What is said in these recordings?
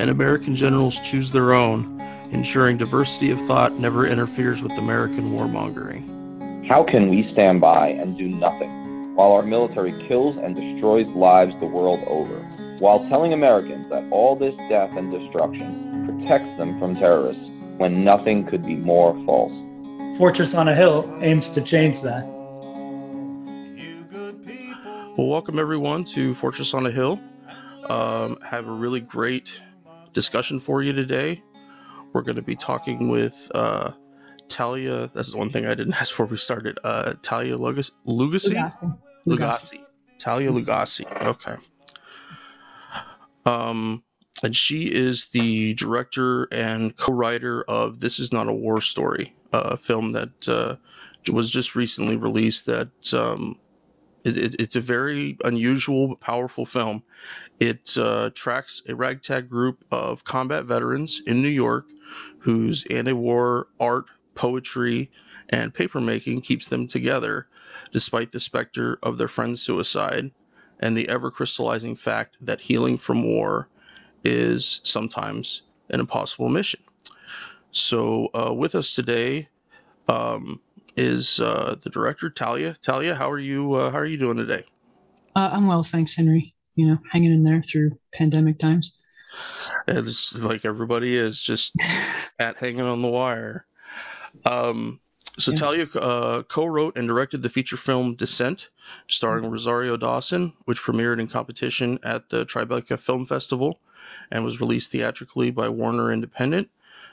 and American generals choose their own, ensuring diversity of thought never interferes with American warmongering. How can we stand by and do nothing while our military kills and destroys lives the world over, while telling Americans that all this death and destruction protects them from terrorists when nothing could be more false. Fortress on a Hill aims to change that. Well, welcome everyone to Fortress on a Hill. Um, have a really great discussion for you today. We're going to be talking with uh, Talia. That's the one thing I didn't ask before we started. Uh, Talia Lugas- Lugacy? Lugacy. Lugacy. Talia Lugacy. Okay. Um, and she is the director and co-writer of "This Is Not a War Story," a film that uh, was just recently released. That um, it, it, it's a very unusual, powerful film. It uh, tracks a ragtag group of combat veterans in New York whose anti-war art, poetry, and papermaking keeps them together, despite the specter of their friend's suicide and the ever crystallizing fact that healing from war is sometimes an impossible mission. So, uh, with us today um, is uh, the director Talia. Talia, how are you? Uh, how are you doing today? Uh, I'm well, thanks, Henry. You know, hanging in there through pandemic times. It's like everybody is just at hanging on the wire. Um, so yeah. Talia uh, co-wrote and directed the feature film Descent, starring mm-hmm. Rosario Dawson, which premiered in competition at the Tribeca Film Festival and was released theatrically by Warner Independent.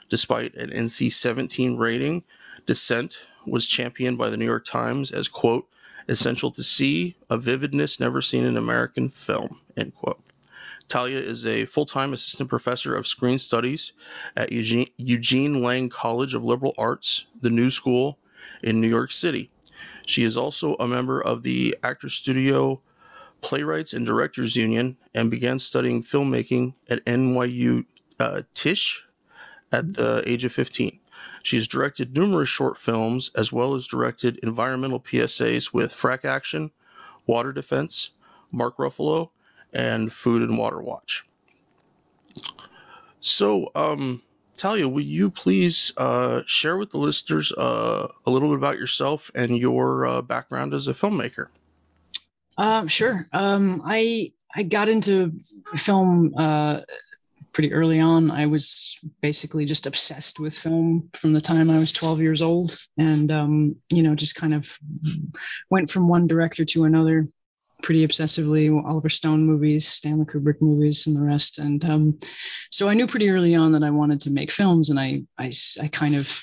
Despite an NC 17 rating, Descent was championed by the New York Times as, quote, essential to see, a vividness never seen in American film, end quote. Talia is a full time assistant professor of screen studies at Eugene, Eugene Lang College of Liberal Arts, the New School in New York City. She is also a member of the Actor Studio Playwrights and Directors Union and began studying filmmaking at NYU uh, Tisch at the age of 15. She has directed numerous short films as well as directed environmental PSAs with Frack Action, Water Defense, Mark Ruffalo, and Food and Water Watch. So, um, Talia, will you please uh, share with the listeners uh, a little bit about yourself and your uh, background as a filmmaker? Um, sure. Um, I I got into film uh, pretty early on. I was basically just obsessed with film from the time I was 12 years old, and um, you know, just kind of went from one director to another pretty obsessively. Oliver Stone movies, Stanley Kubrick movies, and the rest. And um, so I knew pretty early on that I wanted to make films, and I I, I kind of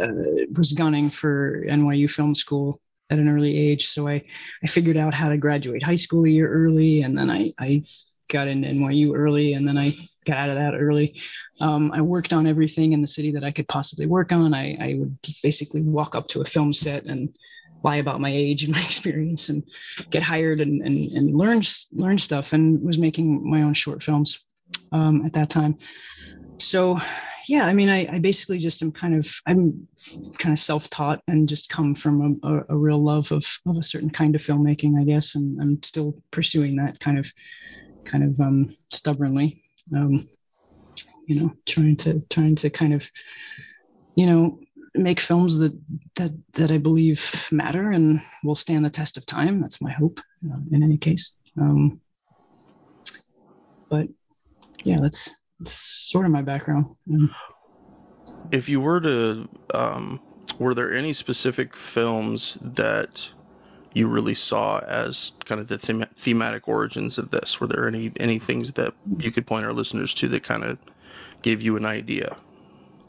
uh, was gunning for NYU Film School at an early age. So I, I figured out how to graduate high school a year early, and then I, I got into NYU early, and then I got out of that early. Um, I worked on everything in the city that I could possibly work on. I, I would basically walk up to a film set and lie about my age and my experience and get hired and, and, and learn, learn stuff and was making my own short films um, at that time. So yeah, I mean, I, I basically just am kind of I'm kind of self-taught and just come from a, a, a, real love of of a certain kind of filmmaking, I guess, and I'm still pursuing that kind of kind of um, stubbornly. Um, you know, trying to trying to kind of you know make films that that that I believe matter and will stand the test of time. That's my hope. Uh, in any case, um, but yeah, that's it's sort of my background. If you were to, um, were there any specific films that you really saw as kind of the them- thematic origins of this? Were there any any things that you could point our listeners to that kind of gave you an idea?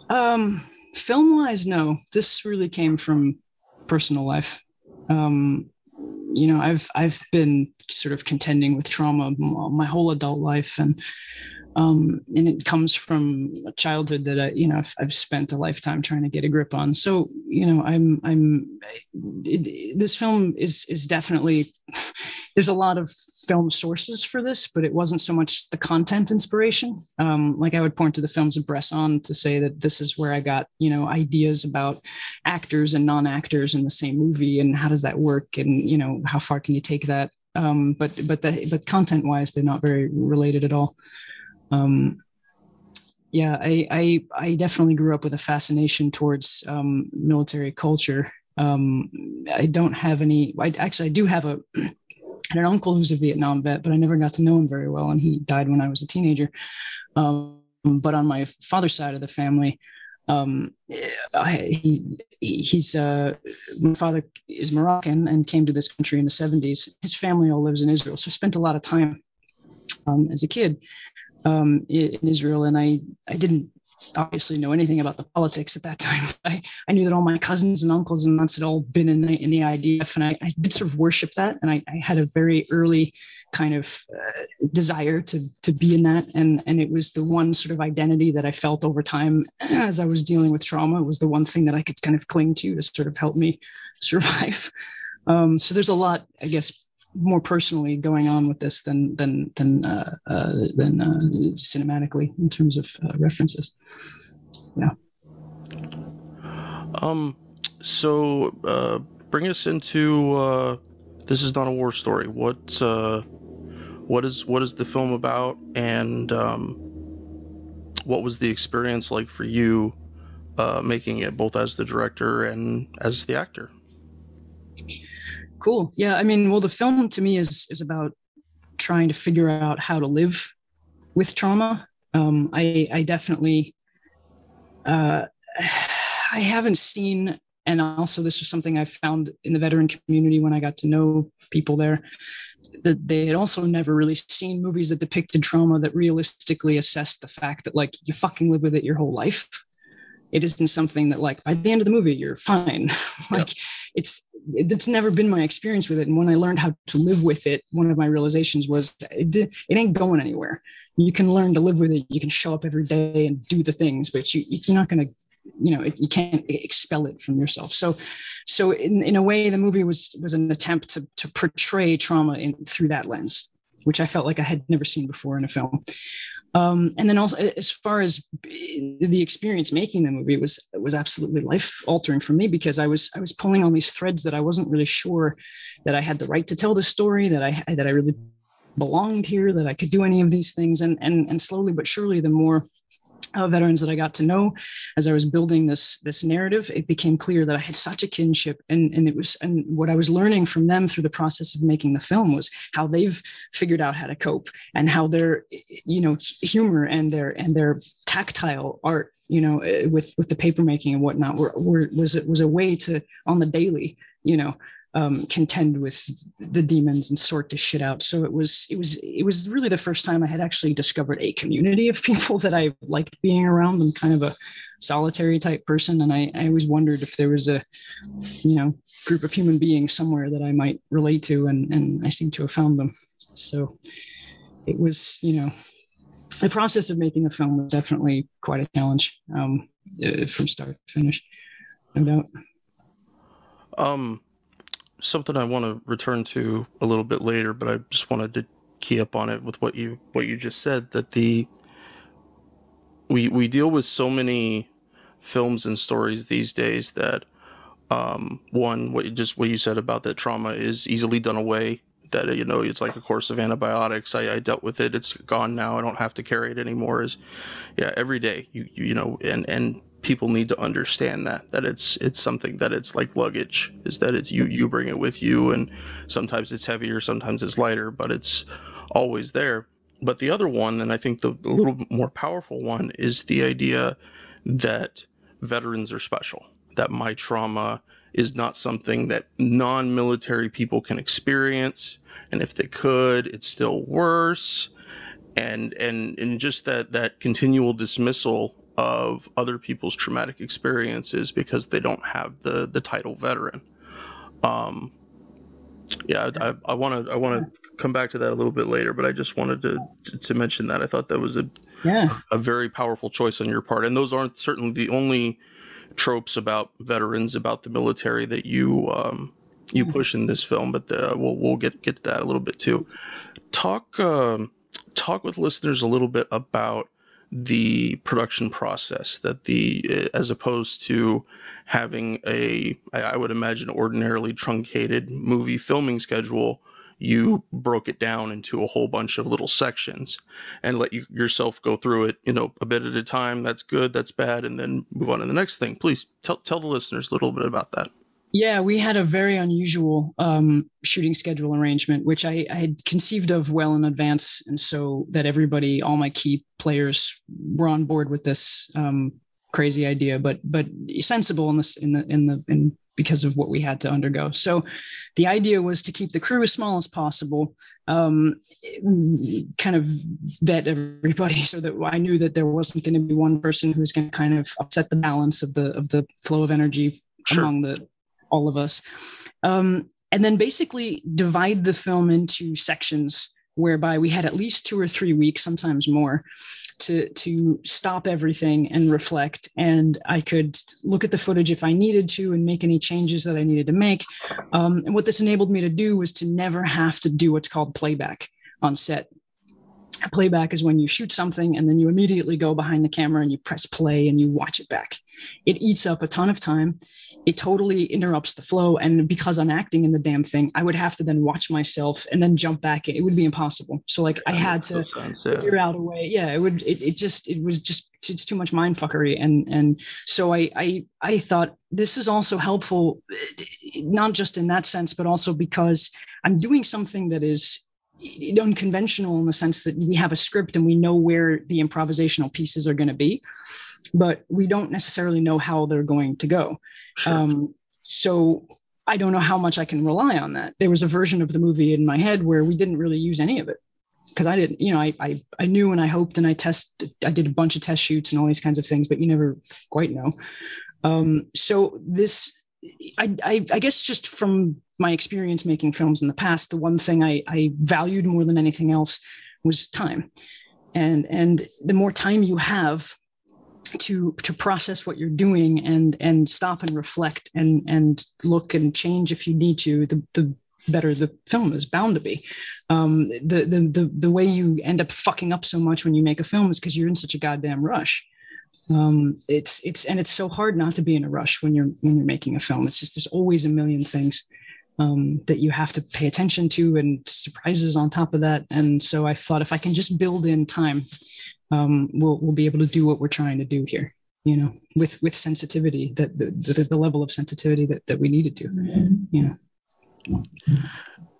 Um, film wise, no. This really came from personal life. Um, you know, I've I've been sort of contending with trauma my whole adult life, and um, and it comes from a childhood that I, you know I've, I've, spent a lifetime trying to get a grip on. So you know I'm I'm it, this film is is definitely there's a lot of film sources for this, but it wasn't so much the content inspiration. Um, like I would point to the films of Bresson to say that this is where I got you know ideas about actors and non-actors in the same movie and how does that work and you know how far can you take that. Um, but but the but content wise, they're not very related at all um, yeah, I, I, I definitely grew up with a fascination towards um, military culture. Um, I don't have any. I actually I do have a an uncle who's a Vietnam vet, but I never got to know him very well, and he died when I was a teenager. Um, but on my father's side of the family, um, he, he's uh, my father is Moroccan and came to this country in the 70s. His family all lives in Israel, so I spent a lot of time um, as a kid um, in Israel, and I I didn't obviously know anything about the politics at that time. I, I knew that all my cousins and uncles and aunts had all been in the, in the IDF, and I, I did sort of worship that. And I, I had a very early kind of uh, desire to to be in that, and and it was the one sort of identity that I felt over time as I was dealing with trauma. Was the one thing that I could kind of cling to to sort of help me survive. Um, so there's a lot, I guess, more personally going on with this than than than uh, uh, than uh, cinematically in terms of uh, references. Yeah. Um. So, uh, bring us into uh, this is not a war story. What uh, what is what is the film about, and um, what was the experience like for you uh, making it, both as the director and as the actor? Cool. Yeah. I mean, well, the film to me is is about trying to figure out how to live with trauma. Um, I I definitely uh, I haven't seen, and also this was something I found in the veteran community when I got to know people there. That they had also never really seen movies that depicted trauma that realistically assessed the fact that like you fucking live with it your whole life it isn't something that like by the end of the movie you're fine. Like it's it's never been my experience with it. And when i learned how to live with it one of my realizations was it, it ain't going anywhere. You can learn to live with it. You can show up every day and do the things but you, you're not going to you know it, you can't expel it from yourself. So so in, in a way the movie was was an attempt to to portray trauma in through that lens which i felt like i had never seen before in a film um, and then also, as far as the experience making the movie was was absolutely life altering for me because I was I was pulling on these threads that I wasn't really sure that I had the right to tell the story that I that I really belonged here that I could do any of these things. And and and slowly but surely the more uh, veterans that I got to know as I was building this this narrative, it became clear that I had such a kinship, and and it was and what I was learning from them through the process of making the film was how they've figured out how to cope and how their you know humor and their and their tactile art you know eh, with with the paper making and whatnot were, were was it was a way to on the daily you know um, contend with the demons and sort this shit out. So it was it was it was really the first time I had actually discovered a community of people that I liked being around. I'm kind of a solitary type person, and I, I always wondered if there was a you know group of human beings somewhere that I might relate to, and and I seem to have found them. So it was you know the process of making a film was definitely quite a challenge um, uh, from start to finish, no doubt. Um, something I want to return to a little bit later, but I just wanted to key up on it with what you what you just said that the we we deal with so many films and stories these days that um, one what you just what you said about that trauma is easily done away that you know it's like a course of antibiotics. I, I dealt with it. It's gone now. I don't have to carry it anymore. Is yeah every day you you know and and people need to understand that that it's it's something that it's like luggage is that it's you you bring it with you and sometimes it's heavier sometimes it's lighter but it's always there. But the other one and i think the, little more powerful one is the idea that veterans are special that my trauma is not something that non-military people can experience and if they could it's still worse. And and and just that that continual dismissal of other people's traumatic experiences because they don't have the the title veteran. Um, yeah, I want to I want to come back to that a little bit later, but I just wanted to to, mention that I thought that was a yeah a very powerful choice on your part, and those aren't certainly the only tropes about veterans about the military that you um, you Mm-hmm. push in this film, but uh, we'll we'll get get to that a little bit too. Talk um, talk with listeners a little bit about the production process that the uh, as opposed to having a i would imagine ordinarily truncated movie filming schedule you broke it down into a whole bunch of little sections and let you yourself go through it you know a bit at a time that's good that's bad and then move on to the next thing. Please tell tell the listeners a little bit about that Yeah, we had a very unusual um, shooting schedule arrangement, which I, I had conceived of well in advance, and so that everybody, all my key players, were on board with this um, crazy idea, but but sensible in this in the in the in because of what we had to undergo. So, the idea was to keep the crew as small as possible, um, kind of vet everybody, so that I knew that there wasn't going to be one person who was going to kind of upset the balance of the of the flow of energy Sure. among the all of us. Um, and then basically divide the film into sections whereby we had at least two or three weeks sometimes more to to stop everything and reflect. And i could look at the footage if i needed to and make any changes that i needed to make. Um, and what this enabled me to do was to never have to do what's called playback on set. Playback is when you shoot something and then you immediately go behind the camera and you press play and you watch it back. It eats up a ton of time it totally interrupts the flow and because i'm acting in the damn thing i would have to then watch myself and then jump back in. it would be impossible so like i had to sense, yeah. figure out a way yeah it would it, it just it was just it's too much mind fuckery and and so i i i thought this is also helpful eh, not just in that sense but also because i'm doing something that is unconventional in the sense that we have a script and we know where the improvisational pieces are going to be but we don't necessarily know how they're going to go Sure. um, so I don't know how much I can rely on that. There was a version of the movie in my head where we didn't really use any of it because I didn't, you know, I, I I knew and I hoped and I test, I did a bunch of test shoots and all these kinds of things, but you never quite know. Um, so this, I, I I guess just from my experience making films in the past, the one thing I I valued more than anything else was time, and and the more time you have to to process what you're doing and and stop and reflect and and look and change if you need to the the better the film is bound to be. Um the the the, the way you end up fucking up so much when you make a film is because you're in such a goddamn rush. Um it's it's and it's so hard not to be in a rush when you're when you're making a film. It's just there's always a million things um, that you have to pay attention to and surprises on top of that and so i thought if i can just build in time um, we'll we'll be able to do what we're trying to do here. You know, with with sensitivity that the, the, the level of sensitivity that, that we needed to. You know,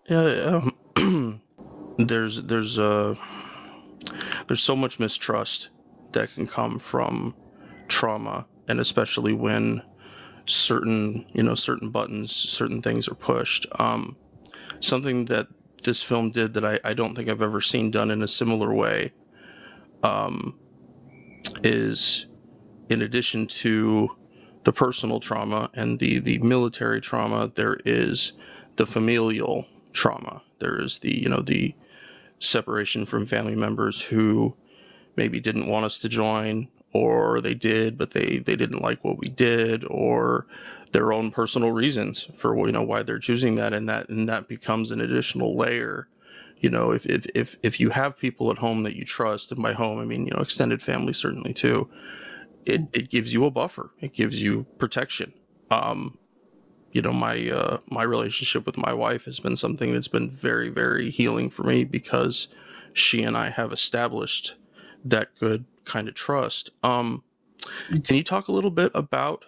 Yeah, um, there's there's uh there's so much mistrust that can come from trauma, and especially when certain you know certain buttons, certain things are pushed. Um, something that this film did that I, I don't think I've ever seen done in a similar way um, is in addition to the personal trauma and the the military trauma, there is the familial trauma. There is the you know the separation from family members who maybe didn't want us to join or they did but they they didn't like what we did or their own personal reasons for you know why they're choosing that and that and that becomes an additional layer. You know if if if, if you have people at home that you trust and by home i mean you know extended family certainly too it, it gives you a buffer. It gives you protection. Um you know my uh my relationship with my wife has been something that's been very very healing for me because she and i have established that good kind of trust. Um can you talk a little bit about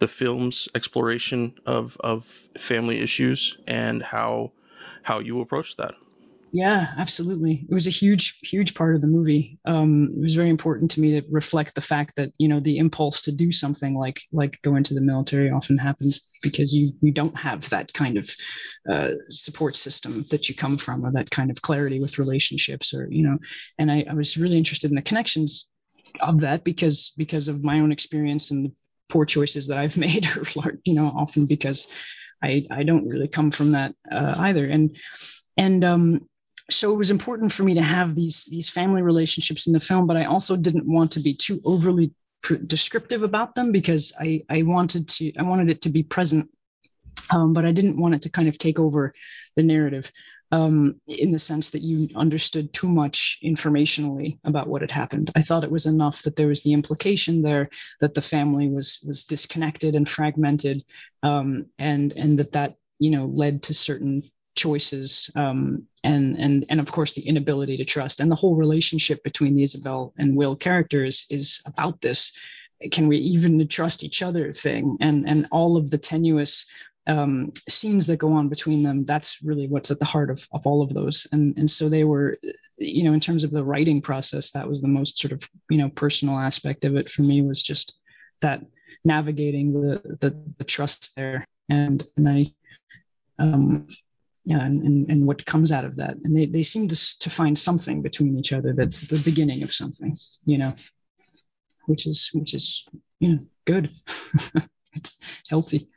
the film's exploration of of family issues and how how you approach that yeah, absolutely. It was a huge, huge part of the movie. Um, it was very important to me to reflect the fact that you know the impulse to do something like like go into the military often happens because you you don't have that kind of uh, support system that you come from or that kind of clarity with relationships or you know. And I, I was really interested in the connections of that because because of my own experience and the poor choices that I've made, or you know, often because I I don't really come from that uh, either. And and um, so it was important for me to have these these family relationships in the film, but I also didn't want to be too overly descriptive about them because I I wanted to I wanted it to be present, um, but I didn't want it to kind of take over the narrative um, in the sense that you understood too much informationally about what had happened. I thought it was enough that there was the implication there that the family was was disconnected and fragmented, um, and and that that you know led to certain choices um, and and and of course the inability to trust. And the whole relationship between the Isabel and Will characters is about this. Can we even trust each other thing? And and all of the tenuous um, scenes that go on between them that's really what's at the heart of, of all of those. And and so they were you know in terms of the writing process that was the most sort of you know personal aspect of it for me was just that navigating the the, the trust there. And and i um yeah and, and and what comes out of that and they, they seem to, to find something between each other that's the beginning of something you know which is which is you know good it's healthy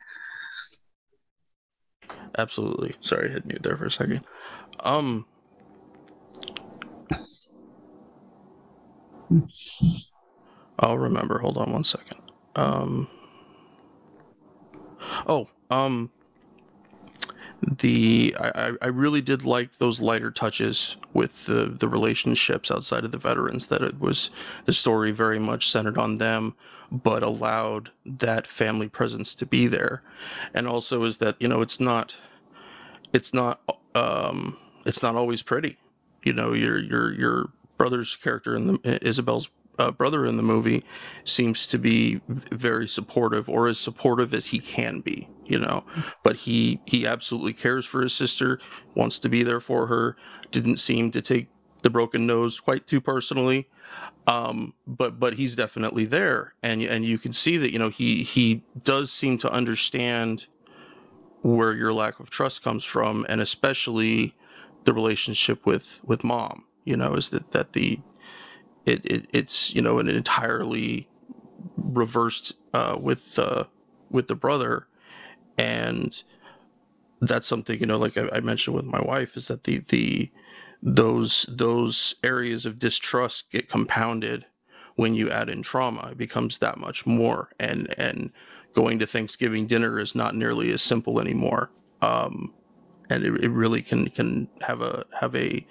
absolutely. Sorry, I hit mute there for a second. Um, I'll remember. Hold on one second. Um, oh, um, the I, I really did like those lighter touches with the the relationships outside of the veterans. That it was the story very much centered on them, but allowed that family presence to be there, and also is that you know it's not it's not um it's not always pretty. You know your your your brother's character in the Isabel's uh, brother in the movie seems to be very supportive or as supportive as he can be you know but he he absolutely cares for his sister wants to be there for her didn't seem to take the broken nose quite too personally. Um but but he's definitely there. And and you can see that you know he he does seem to understand where your lack of trust comes from and especially the relationship with with mom you know is that that the it, it it's you know an entirely reversed uh, with uh, with the brother, and that's something you know like I, I, mentioned with my wife is that the the those those areas of distrust get compounded when you add in trauma. It becomes that much more, and and going to Thanksgiving dinner is not nearly as simple anymore. Um, and it, it really can can have a have a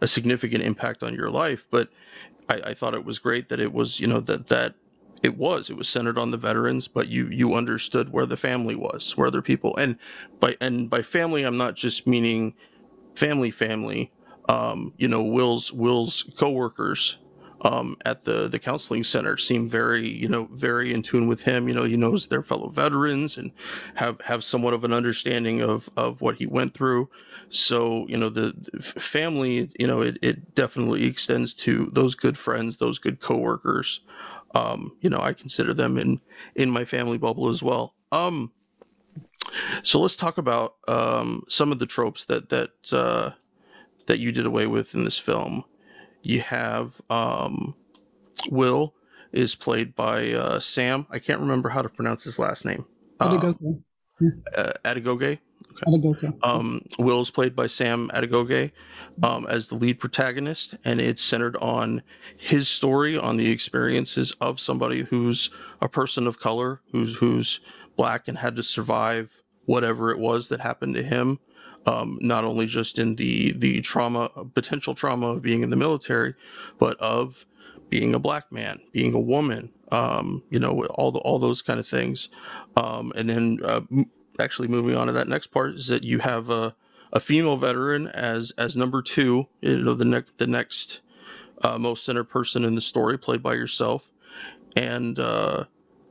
a significant impact on your life. But I, I thought it was great that it was, you know, that that it was it was centered on the veterans but you you understood where the family was where other people and by and by family i'm not just meaning family family um you know will's will's coworkers um, at the the counseling center seem very you know very in tune with him. You know, he knows their fellow veterans and have have somewhat of an understanding of of what he went through. So you know the, family, you know, it, it definitely extends to those good friends, those good coworkers. Um, you know, I consider them in in my family bubble as well. Um, so let's talk about um, some of the tropes that that uh, that you did away with in this film. You have um, Will is played by uh, Sam. I can't remember how to pronounce his last name. Um, uh. Okay. Um, Will is played by Sam Adegoke um, as the lead protagonist, and it's centered on his story, on the experiences of somebody who's a person of color, who's who's black and had to survive whatever it was that happened to him um, not only just in the the trauma, potential trauma of being in the military, but of being a black man, being a woman, um, you know, all the, all those kind of things. Um, and then uh, actually moving on to that next part is that you have a, a female veteran as as number two, you know, the next the next uh, most center person in the story, played by yourself, and uh,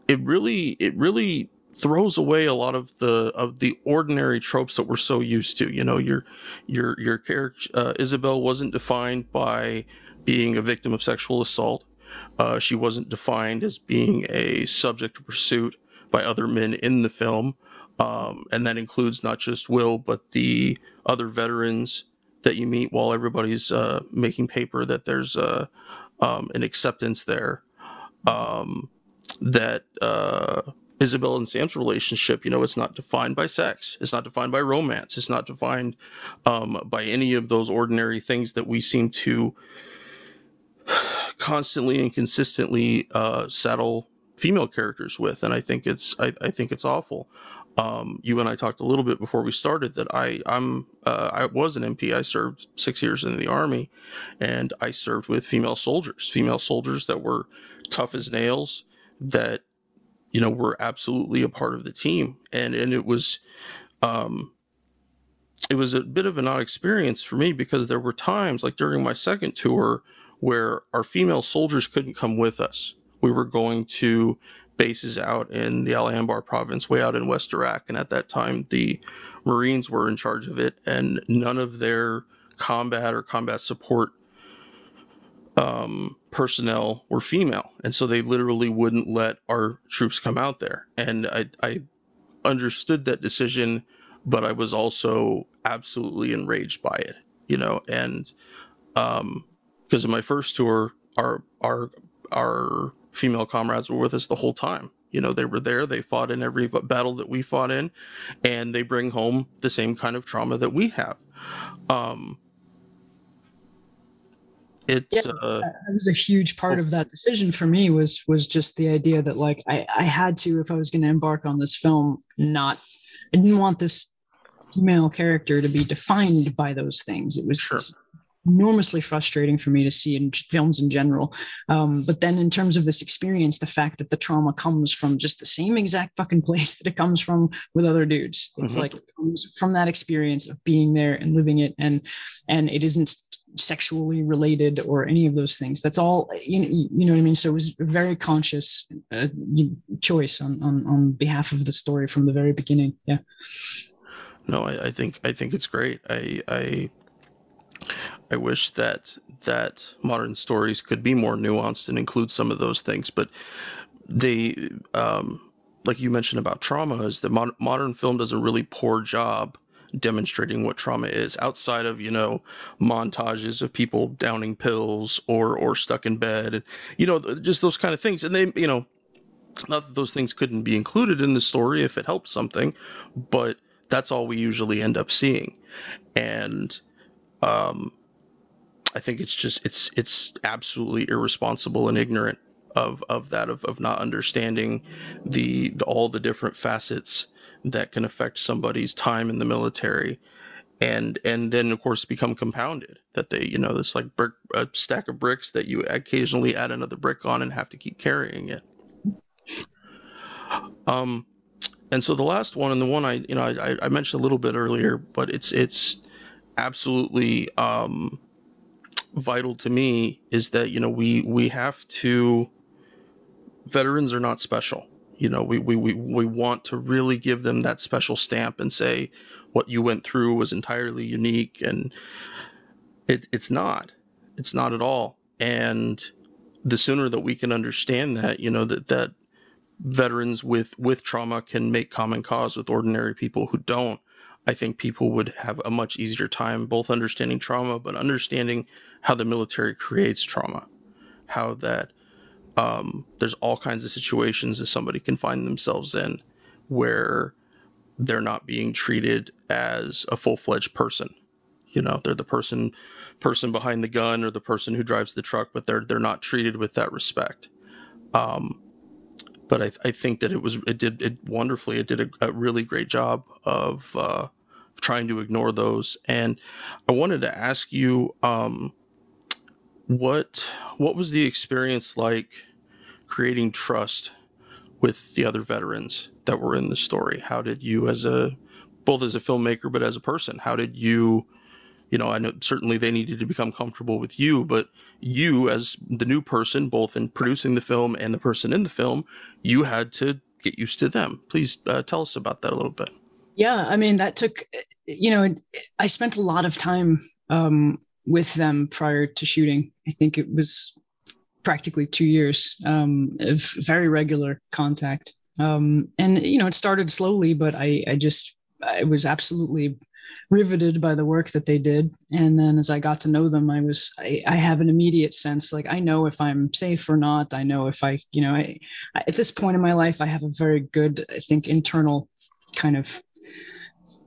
it really it really throws away a lot of the of the ordinary tropes that we're so used to. You know, your your your character uh, Isabel wasn't defined by being a victim of sexual assault. Uh, she wasn't defined as being a subject of pursuit by other men in the film, um, and that includes not just Will but the other veterans that you meet while everybody's uh, making paper. That there's uh, um, an acceptance there. Um, that uh, Isabel and Sam's relationship, you know, it's not defined by sex. It's not defined by romance. It's not defined um, by any of those ordinary things that we seem to constantly and consistently uh, saddle female characters with. And I think it's I, I think it's awful. Um, you and I talked a little bit before we started that I I'm uh, I was an MP. I served six years in the army, and I served with female soldiers, female soldiers that were tough as nails, that you know, were absolutely a part of the team. And and it was um it was a bit of an odd experience for me because there were times like during my second tour where our female soldiers couldn't come with us. We were going to bases out in the Al Anbar province, way out in West Iraq. And at that time, the Marines were in charge of it, and none of their combat or combat support um, personnel were female, and so they literally wouldn't let our troops come out there. And I, I understood that decision, but I was also absolutely enraged by it, you know. And um, because in my first tour, our our our female comrades were with us the whole time. You know, they were there. They fought in every battle that we fought in, and they bring home the same kind of trauma that we have. Um, it's yeah, uh, that was a huge part of that decision for me was was just the idea that like I, I had to if I was going to embark on this film not I didn't want this female character to be defined by those things. It was sure. Enormously frustrating for me to see in films in general. Um, but then in terms of this experience, the fact that the trauma comes from just the same exact fucking place that it comes from with other dudes. It's mm-hmm. like it comes from that experience of being there and living it and and it isn't sexually related or any of those things. That's all, you, you know what I mean? So it was a very conscious uh, choice on, on, on behalf of the story from the very beginning. Yeah. No, I, I think, I think it's great. I, I, I wish that, that modern stories could be more nuanced and include some of those things, but they, um, like you mentioned about trauma is that mod- modern film does a really poor job demonstrating what trauma is outside of you know montages of people downing pills or or stuck in bed and you know just those kind of things. And they you know not that those things couldn't be included in the story if it helped something but that's all we usually end up seeing. And um i think it's just it's it's absolutely irresponsible and ignorant of of that of, of not understanding the, the all the different facets that can affect somebody's time in the military. And and then of course become compounded that they you know it's like brick a stack of bricks that you occasionally add another brick on and have to keep carrying it. Um and so the last one and the one i you know i, I mentioned a little bit earlier but it's it's absolutely um vital to me is that you know we we have to veterans are not special. You know we, we we we want to really give them that special stamp and say what you went through was entirely unique and it it's not. It's not at all. And the sooner that we can understand that you know that that veterans with with trauma can make common cause with ordinary people who don't i think people would have a much easier time both understanding trauma but understanding how the military creates trauma how that um, there's all kinds of situations that somebody can find themselves in where they're not being treated as a full-fledged person. You know they're the person person behind the gun or the person who drives the truck but they're they're not treated with that respect. Um, but I, I think that it was it did it wonderfully it did a, a really great job of uh, trying to ignore those. And i wanted to ask you um, what what was the experience like creating trust with the other veterans that were in the story? How did you, as a both as a filmmaker but as a person, how did you, you know, I know certainly they needed to become comfortable with you, but you as the new person, both in producing the film and the person in the film, you had to get used to them. Please uh, tell us about that a little bit. Yeah, I mean that took, you know, I spent a lot of time um, with them prior to shooting. I think it was practically two years um, of very regular contact. Um, and you know, it started slowly, but I, I just I was absolutely riveted by the work that they did. And then as I got to know them, I was, I, I have an immediate sense like I know if I'm safe or not. I know if I, you know, I, I, at this point in my life, I have a very good, I think, internal kind of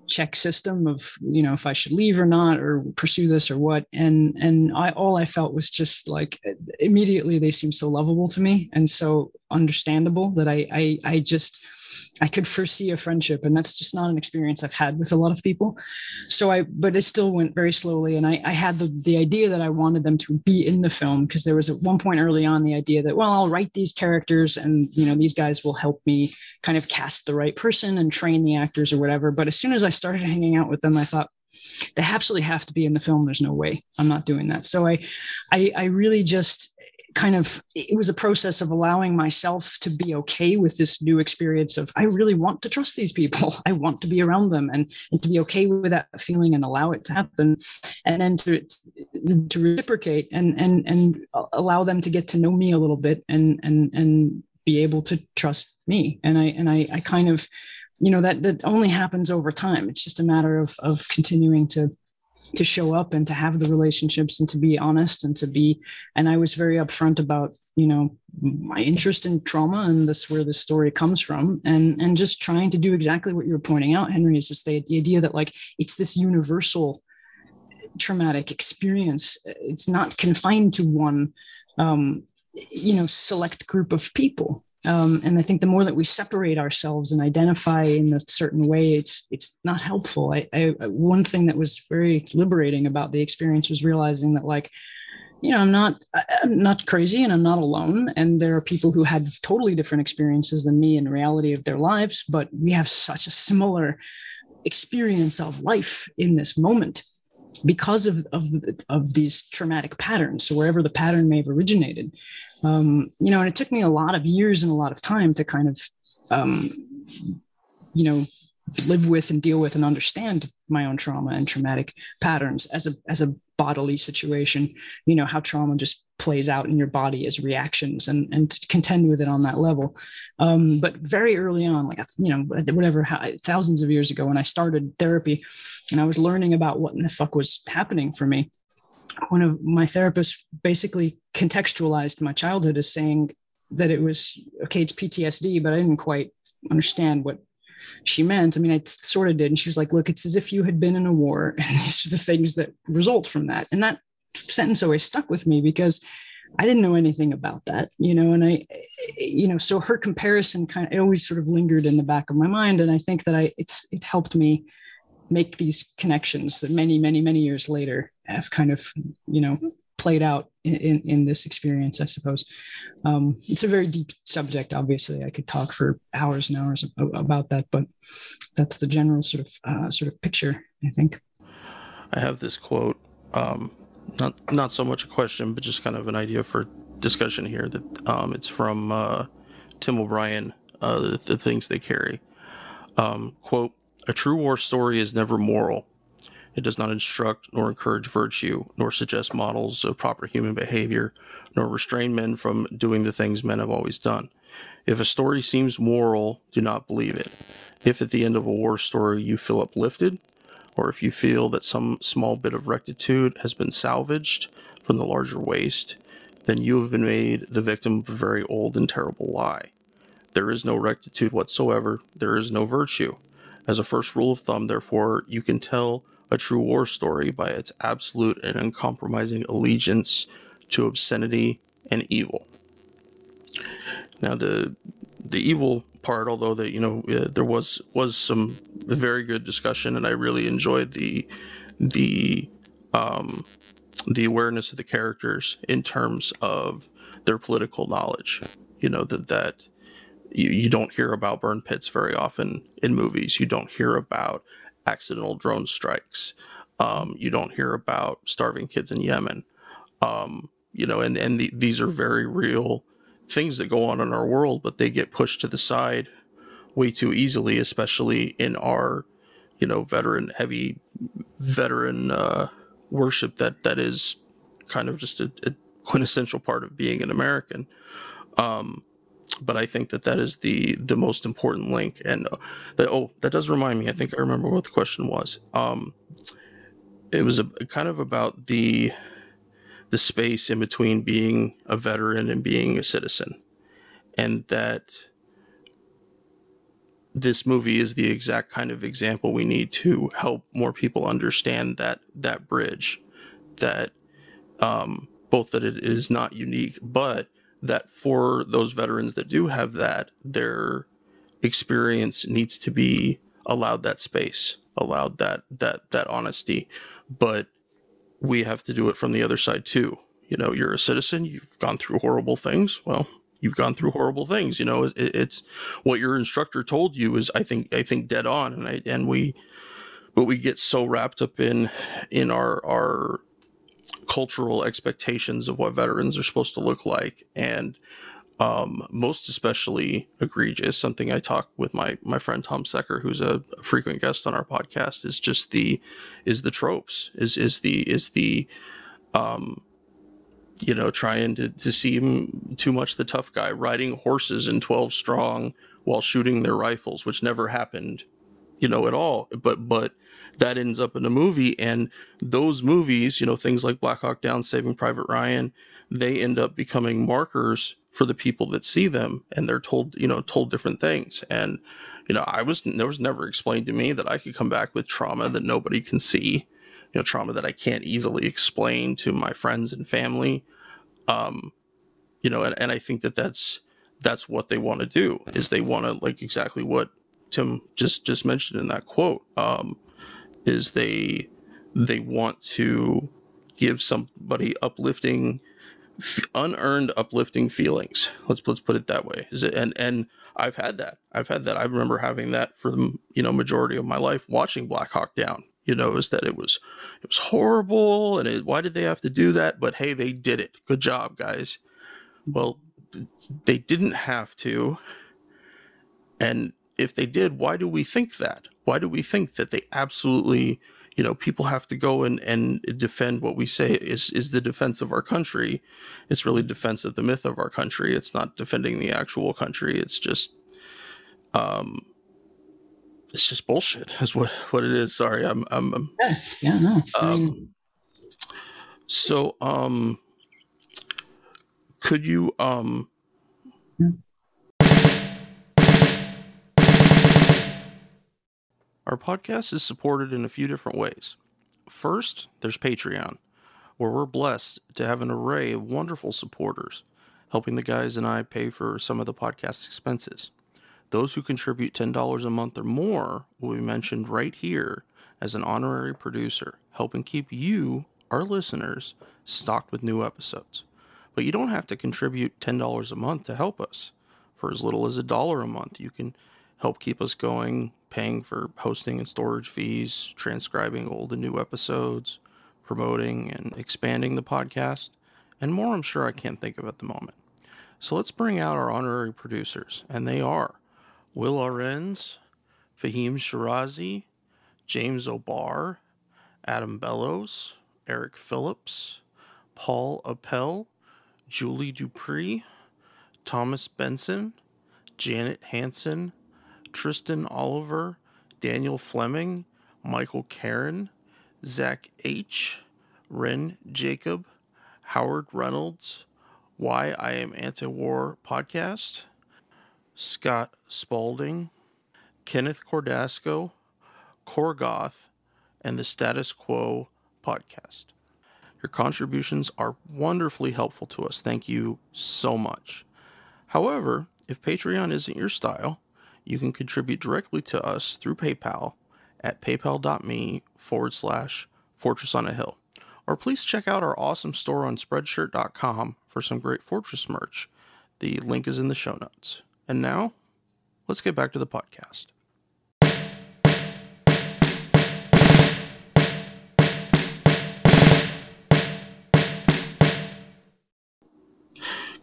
check system of you know if I should leave or not or pursue this or what. And and I all I felt was just like immediately they seemed so lovable to me. And so understandable that I I, I just I could foresee a friendship, and that's just not an experience I've had with a lot of people. So I, but it still went very slowly, and I, I had the the idea that I wanted them to be in the film because there was at one point early on the idea that well I'll write these characters, and you know these guys will help me kind of cast the right person and train the actors or whatever. But as soon as I started hanging out with them, I thought they absolutely have to be in the film. There's no way I'm not doing that. So I, I, I really just kind of it was a process of allowing myself to be okay with this new experience of i really want to trust these people. I want to be around them and, and to be okay with that feeling and allow it to happen. And then to to reciprocate and and and allow them to get to know me a little bit and and and be able to trust me. And i and i i kind of you know that that only happens over time. It's just a matter of of continuing to to show up and to have the relationships and to be honest and to be and i was very upfront about you know my interest in trauma and this where this story comes from and and just trying to do exactly what you're pointing out henry is just the, the idea that like it's this universal traumatic experience. It's not confined to one um, you know select group of people um, and I think the more that we separate ourselves and identify in a certain way, it's it's not helpful. I, I one thing that was very liberating about the experience was realizing that like, you know, I'm not I'm not crazy and I'm not alone. And there are people who had totally different experiences than me in reality of their lives, but we have such a similar experience of life in this moment because of of, of these traumatic patterns. So wherever the pattern may have originated, um, you know, and it took me a lot of years and a lot of time to kind of, um, you know, live with and deal with and understand my own trauma and traumatic patterns as a as a bodily situation. You know how trauma just plays out in your body as reactions and and to contend with it on that level. Um, but very early on like you know whatever thousands of years ago when i started therapy and i was learning about what in the fuck was happening for me one of my therapists basically contextualized my childhood as saying that it was okay, it's PTSD, but I didn't quite understand what she meant. I mean, I sort of did. And she was like, look, it's as if you had been in a war, and these are the things that result from that. And that sentence always stuck with me because I didn't know anything about that, you know, and I, you know, so her comparison kind of it always sort of lingered in the back of my mind. And I think that I, it's, it helped me make these connections that many, many, many years later have kind of, you know, played out in, in this experience, I suppose. Um, it's a very deep subject. Obviously, I could talk for hours and hours about that, but that's the general sort of uh, sort of picture. I think. I have this quote, um, not not so much a question, but just kind of an idea for discussion here. That um, it's from uh, Tim O'Brien, uh, the, the, things they carry. Um, quote: A true war story is never moral it does not instruct nor encourage virtue, nor suggest models of proper human behavior, nor restrain men from doing the things men have always done. If a story seems moral, do not believe it. If at the end of a war story you feel uplifted, or if you feel that some small bit of rectitude has been salvaged from the larger waste, then you have been made the victim of a very old and terrible lie. There is no rectitude whatsoever, there is no virtue. As a first rule of thumb, therefore, you can tell a true war story by its absolute and uncompromising allegiance to obscenity and evil. Now, the the evil part, although that you know uh, there was was some very good discussion, and I really enjoyed the the um, the awareness of the characters in terms of their political knowledge. You know that that you, you don't hear about burn pits very often in movies. You don't hear about accidental drone strikes. Um, you don't hear about starving kids in Yemen. Um, you know, and, and the, these are very real things that go on in our world, but they get pushed to the side way too easily, especially in our, you know, veteran heavy veteran uh, worship that that is kind of just a, a, quintessential part of being an American. Um, but I think that that is the the most important link. And uh, that, oh, that does remind me. I think I remember what the question was. Um, it was a kind of about the the space in between being a veteran and being a citizen, and that this movie is the exact kind of example we need to help more people understand that that bridge that um, both that it is not unique but that for those veterans that do have that their experience needs to be allowed that space allowed that that that honesty but we have to do it from the other side too you know you're a citizen you've gone through horrible things well you've gone through horrible things. You know, it, it's what your instructor told you is, I think, I think dead on. And I, and we, but we get so wrapped up in, in our, our cultural expectations of what veterans are supposed to look like. And, um, most especially egregious, something I talk with my, my friend Tom Secker, who's a, frequent guest on our podcast is just the, is the tropes is, is the, is the, um, you know, trying to, to seem too much the tough guy, riding horses in 12 strong while shooting their rifles, which never happened, you know, at all. But, but that ends up in a movie. And those movies, you know, things like Black Hawk Down, Saving Private Ryan, they end up becoming markers for the people that see them and they're told, you know, told different things. And, you know, I was, there was never explained to me that I could come back with trauma that nobody can see you know trauma that I can't easily explain to my friends and family. Um, you know, and, and I think that that's that's what they want to do is they want to like exactly what Tim just just mentioned in that quote. Um, is they they want to give somebody uplifting unearned uplifting feelings let's let's put it that way is it and and i've had that i've had that i remember having that for the you know majority of my life watching black hawk down you know, is that it was it was horrible and it, why did they have to do that? But hey, they did it. Good job, guys. Well, they didn't have to. And if they did, why do we think that? Why do we think that they absolutely, you know, people have to go and, and defend what we say is, is the defense of our country? It's really defense of the myth of our country. It's not defending the actual country. It's just, um, it's just bullshit. Is what what it is. Sorry, I'm I'm, I'm yeah, yeah no. Um, so um, could you um. Our podcast is supported in a few different ways. First, there's Patreon, where we're blessed to have an array of wonderful supporters, helping the guys and I pay for some of the podcast's expenses. Those who contribute $10 a month or more will be mentioned right here as an honorary producer, helping keep you, our listeners, stocked with new episodes. But you don't have to contribute $10 a month to help us. For as little as a dollar a month, you can help keep us going, paying for hosting and storage fees, transcribing old and new episodes, promoting and expanding the podcast, and more I'm sure I can't think of at the moment. So let's bring out our honorary producers, and they are Will Arens, Fahim Shirazi, James O'Barr, Adam Bellows, Eric Phillips, Paul Appel, Julie Dupree, Thomas Benson, Janet Hanson, Tristan Oliver, Daniel Fleming, Michael Karen, Zach H., Ren Jacob, Howard Reynolds, Why I Am Anti War Podcast, Scott Spaulding, Kenneth Cordasco, Korgoth, and the Status Quo podcast. Your contributions are wonderfully helpful to us. Thank you so much. However, if Patreon isn't your style, you can contribute directly to us through PayPal at paypal.me forward slash fortress on a hill. Or please check out our awesome store on spreadshirt.com for some great Fortress merch. The link is in the show notes. And now, let's get back to the podcast.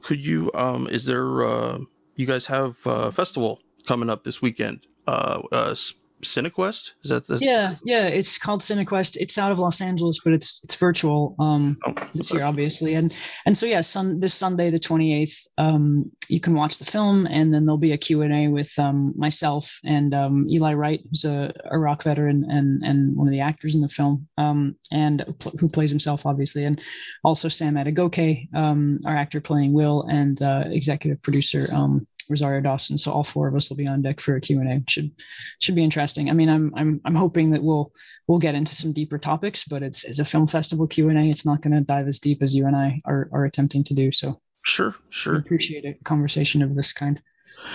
Could you, um, is there, uh, you guys have a festival coming up this weekend, uh, uh, Cinequest? Is that the Yeah, yeah. It's called Cinequest. It's out of Los Angeles, but it's it's virtual um, Oh, this year, obviously. And and so yeah, sun this Sunday, the twenty eighth, um, you can watch the film, and then there'll be a Q and A with um, myself and um, Eli Wright, who's a Iraq veteran and and one of the actors in the film, um, and pl- who plays himself, obviously, and also Sam Adegoke, um, our actor playing Will, and uh, executive producer. Um, Rosario Dawson. So all four of us will be on deck for a Q and A. Should should be interesting. I mean, I'm I'm I'm hoping that we'll we'll get into some deeper topics, but it's it's a film festival Q and A. It's not going to dive as deep as you and I are are attempting to do. So Sure, I sure. appreciate a conversation of this kind.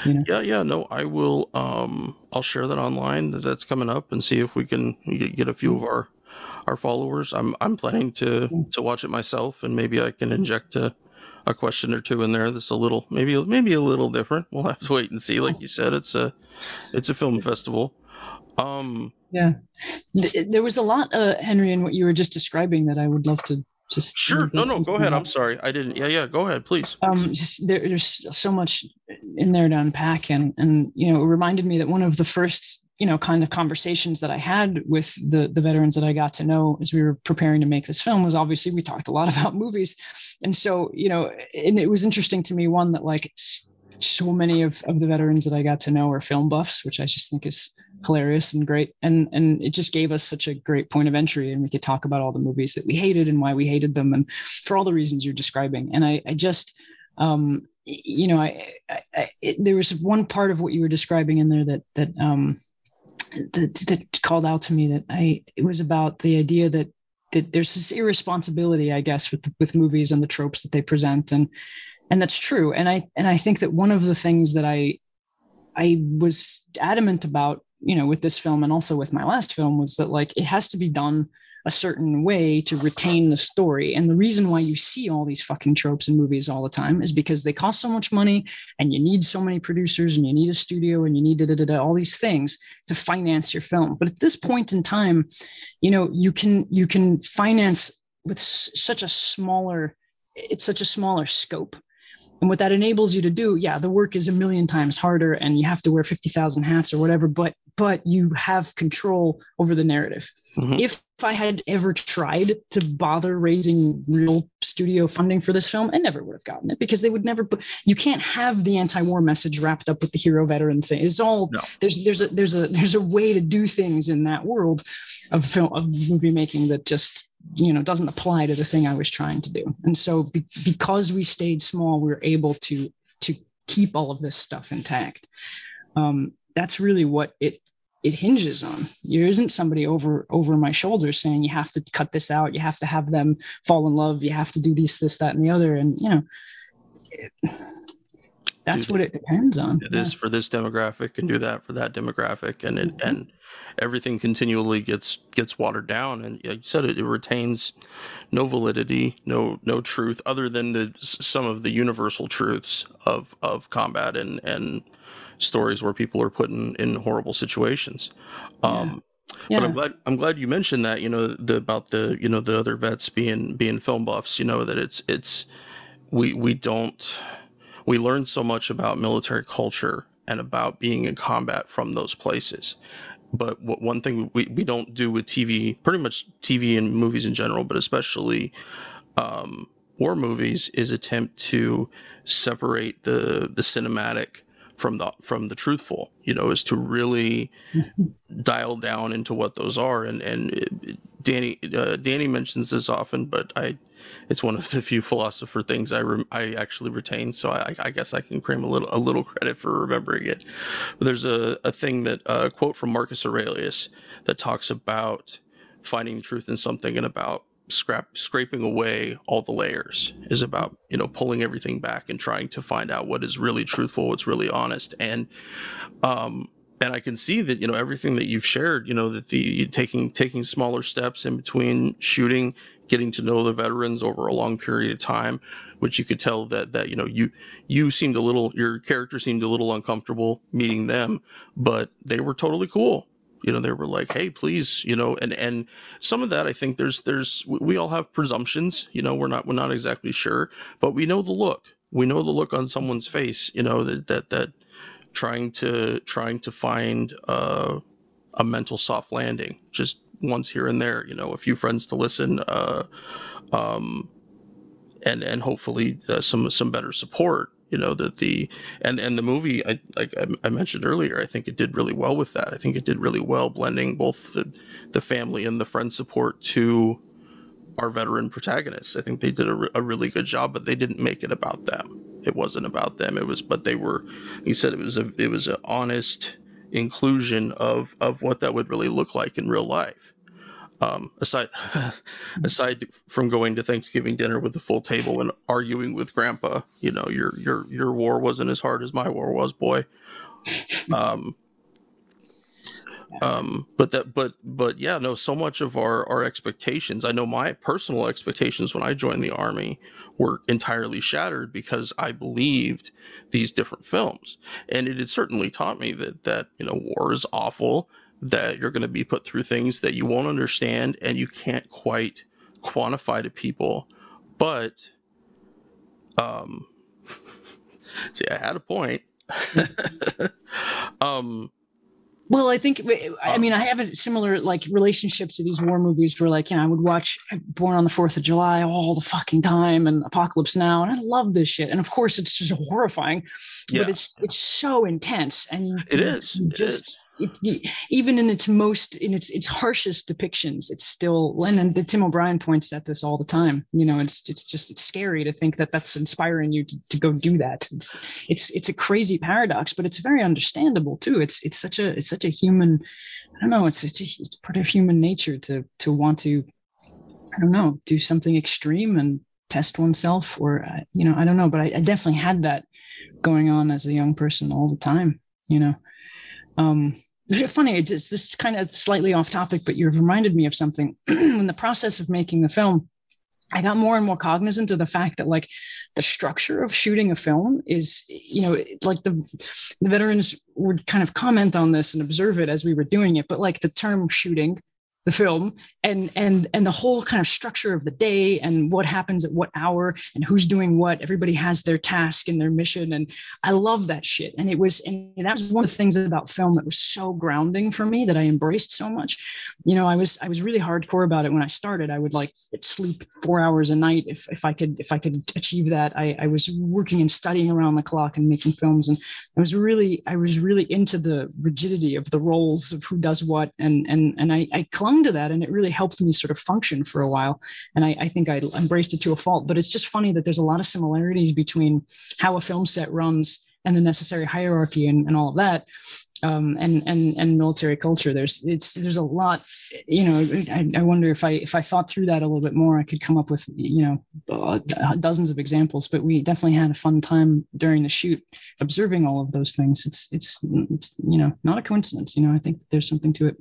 You know, Yeah, yeah. No, I will. Um, I'll share that online. That that's coming up, and see if we can get get a few of our our followers. I'm I'm planning to to watch it myself, and maybe I can inject a, a question or two in there. That's a little maybe maybe a little different. We'll have to wait and see. Like you said, it's a it's a film festival. Um, yeah. Th- there was a lot, uh, Henry, in what you were just describing that I would love to just sure. No, no. Go ahead. I'm sorry. I didn't. Yeah, yeah. Go ahead, please. um just there, there's so much in there to unpack and and you know it reminded me that one of the first you know kind of conversations that i had with the the veterans that i got to know as we were preparing to make this film was obviously we talked a lot about movies. And so you know and it was interesting to me one that like so many of, of the veterans that i got to know are film buffs which i just think is hilarious and great. And and it just gave us such a great point of entry and we could talk about all the movies that we hated and why we hated them and for all the reasons you're describing. And i i just um you know i, I, I there was one part of what you were describing in there that that um that, that called out to me that i it was about the idea that that there's this irresponsibility i guess with with movies and the tropes that they present. And and that's true. And i and i think that one of the things that i i was adamant about you know with this film and also with my last film was that like it has to be done a certain way to retain the story. And the reason why you see all these fucking tropes in movies all the time is because they cost so much money and you need so many producers and you need a studio and you need da, da, da, da, all these things to finance your film. But at this point in time, you know, you can you can finance with s- such a smaller it's such a smaller scope. And what that enables you to do, yeah, the work is a million times harder and you have to wear 50,000 hats or whatever, but but you have control over the narrative. Mhm. If I had ever tried to bother raising real studio funding for this film, I never would have gotten it because they would never. You can't have the anti-war message wrapped up with the hero veteran thing. It's all No. there's there's a there's a there's a way to do things in that world of film of movie making that just you know doesn't apply to the thing I was trying to do. And so be, because we stayed small, we were able to to keep all of this stuff intact. Um, that's really what it it hinges on. There isn't somebody over over my shoulder saying you have to cut this out, you have to have them fall in love, you have to do this, this, that, and the other. And you know, it- that's what it depends on. It is for this demographic and do that for that demographic and it Mhm. and everything continually gets gets watered down and like you said it, it retains no validity no no truth other than the some of the universal truths of of combat and and stories where people are put in, in horrible situations um Yeah. but I'm glad I'm glad you mentioned that. You know the about the you know the other vets being being film buffs. You know that it's it's we we don't we learn so much about military culture and about being in combat from those places. But what, one thing we, we don't do with TV, pretty much TV and movies in general, but especially um, war movies, is attempt to separate the the cinematic from the from the truthful. You know, is to really dial down into what those are. And and it- it- Danny uh, Danny mentions this often, but I it's one of the few philosopher things I rem- I actually retain. So I, I guess I can claim a little a little credit for remembering it. But there's a a thing that uh, a quote from Marcus Aurelius that talks about finding truth in something and about scrap scraping away all the layers is about you know pulling everything back and trying to find out what is really truthful what's really honest and um and I can see that you know everything that you've shared. You know that the taking taking smaller steps in between shooting, getting to know the veterans over a long period of time, which you could tell that that you know you you seemed a little your character seemed a little uncomfortable meeting them, but they were totally cool. You know they were like, hey, please, you know, and and some of that I think there's there's we- all have presumptions. You know we're not we're not exactly sure, but we know the look. We know the look on someone's face. You know that that that trying to trying to find uh a mental soft landing, just once here and there. You know, a few friends to listen, uh, um, and and hopefully uh, some some better support. You know that the and and the movie, I like I mentioned earlier, I think it did really well with that. I think it did really well blending both the the family and the friend support to our veteran protagonists. I think they did a, a really good job, but they didn't make it about them. It wasn't about them. It was, but they were. He said it was a it was an honest inclusion of of what that would really look like in real life. Um, aside aside from going to Thanksgiving dinner with the full table and arguing with Grandpa, you know your your your war wasn't as hard as my war was, boy. Um, um, but that, but, but yeah, no, so much of our, our expectations, I know my personal expectations when I joined the army were entirely shattered because I believed these different films. And it had certainly taught me that, that, you know, war is awful, that you're going to be put through things that you won't understand and you can't quite quantify to people. But, um, see, I had a point. um, well, I think I mean I have a similar like relationship to these war movies where like you know I would watch Born on the Fourth of July all the fucking time and Apocalypse Now and I love this shit and of course it's just horrifying, yeah. but it's it's so intense and you, it is you just it, even in its most in its its harshest depictions it's still and, and tim o'brien points at this all the time you know it's it's just it's scary to think that that's inspiring you to, to go do that. It's it's it's a crazy paradox but it's very understandable too. It's it's such a it's such a human i don't know it's it's, a, it's part of human nature to to want to i don't know do something extreme and test oneself or uh, you know i don't know but I, I definitely had that going on as a young person all the time you know. Um funny it's just this kind of slightly off topic but you've reminded me of something. In the process of making the film i got more and more cognizant of the fact that like the structure of shooting a film is you know like the the veterans would kind of comment on this and observe it as we were doing it but like the term shooting the film and and and the whole kind of structure of the day and what happens at what hour and who's doing what. Everybody has their task and their mission and i love that shit. And it was and that was one of the things about film that was so grounding for me that i embraced so much. You know i was i was really hardcore about it when i started. I would like sleep four hours a night if, if i could if i could achieve that. I, I was working and studying around the clock and making films and i was really i was really into the rigidity of the roles of who does what and and and i i to that and it really helped me sort of function for a while. And I, I, think i embraced it to a fault but it's just funny that there's a lot of similarities between how a film set runs and the necessary hierarchy and, and all of that um, and and and military culture. There's it's there's a lot you know I, I wonder if i if i thought through that a little bit more i could come up with you know uh, dozens of examples but we definitely had a fun time during the shoot observing all of those things. It's it's, it's you know not a coincidence you know i think there's something to it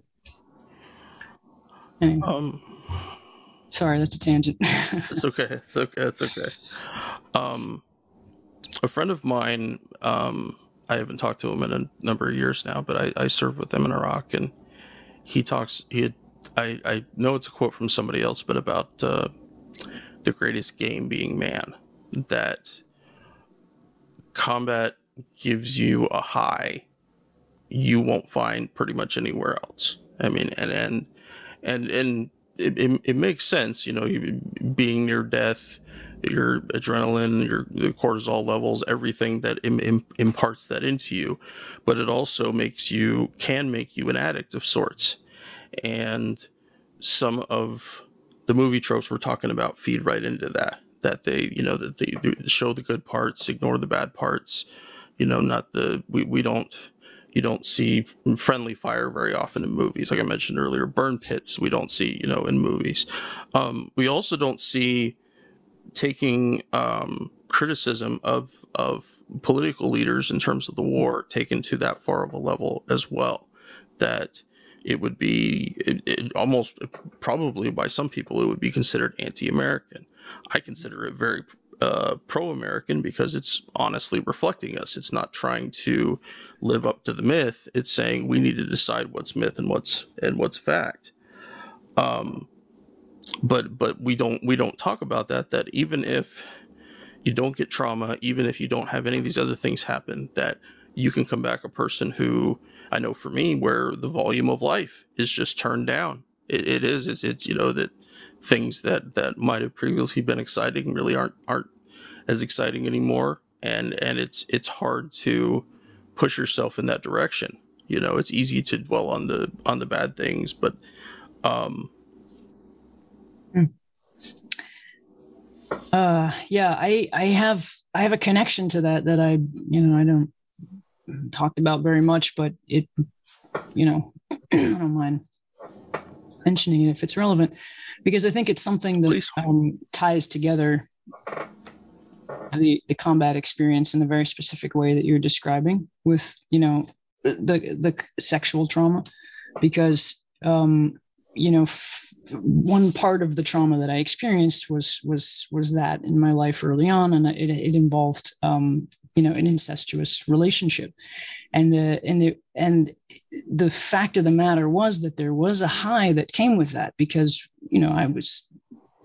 Anyway. Um, Sorry, that's a tangent. it's okay. It's okay. It's okay. Um, a friend of mine, um, I haven't talked to him in a number of years now, but I, I served with him in Iraq, and he talks. He had, I I know it's a quote from somebody else, but about uh, the greatest game being man. That combat gives you a high you won't find pretty much anywhere else. I mean, and and and and it, it, it makes sense, you know, you, being near death, your adrenaline, your cortisol levels, everything that Im, Im, imparts that into you, but it also makes you can make you an addict of sorts, and some of the movie tropes we're talking about feed right into that. That they, you know, that they show the good parts, ignore the bad parts. You know, not the we we don't you don't see friendly fire very often in movies. Like I mentioned earlier, burn pits we don't see, you know, in movies. Um, we also don't see taking um, criticism of of political leaders in terms of the war taken to that far of a level as well. That it would be it, it almost probably by some people it would be considered anti-American. I consider it very uh, pro-American because it's honestly reflecting us. It's not trying to live up to the myth. It's saying we need to decide what's myth and what's and what's fact. Um, but but we don't we don't talk about that. That even if you don't get trauma, even if you don't have any of these other things happen, that you can come back a person who I know for me, where the volume of life is just turned down. It, it is. It's, it's you know that things that that might have previously been exciting really aren't aren't as exciting anymore, and and it's it's hard to push yourself in that direction. You know, it's easy to dwell on the on the bad things, but um. Mm. Uh, yeah, I I have I have a connection to that that I you know I don't talked about very much, but it, you know, I don't mind mentioning it if it's relevant, because I think it's something that um, ties together the the combat experience in a very specific way that you're describing with you know the the sexual trauma, because um, you know. F- one part of the trauma that I experienced was was was that in my life early on, and it, it involved um, you know an incestuous relationship. And uh, and the and the fact of the matter was that there was a high that came with that because you know i was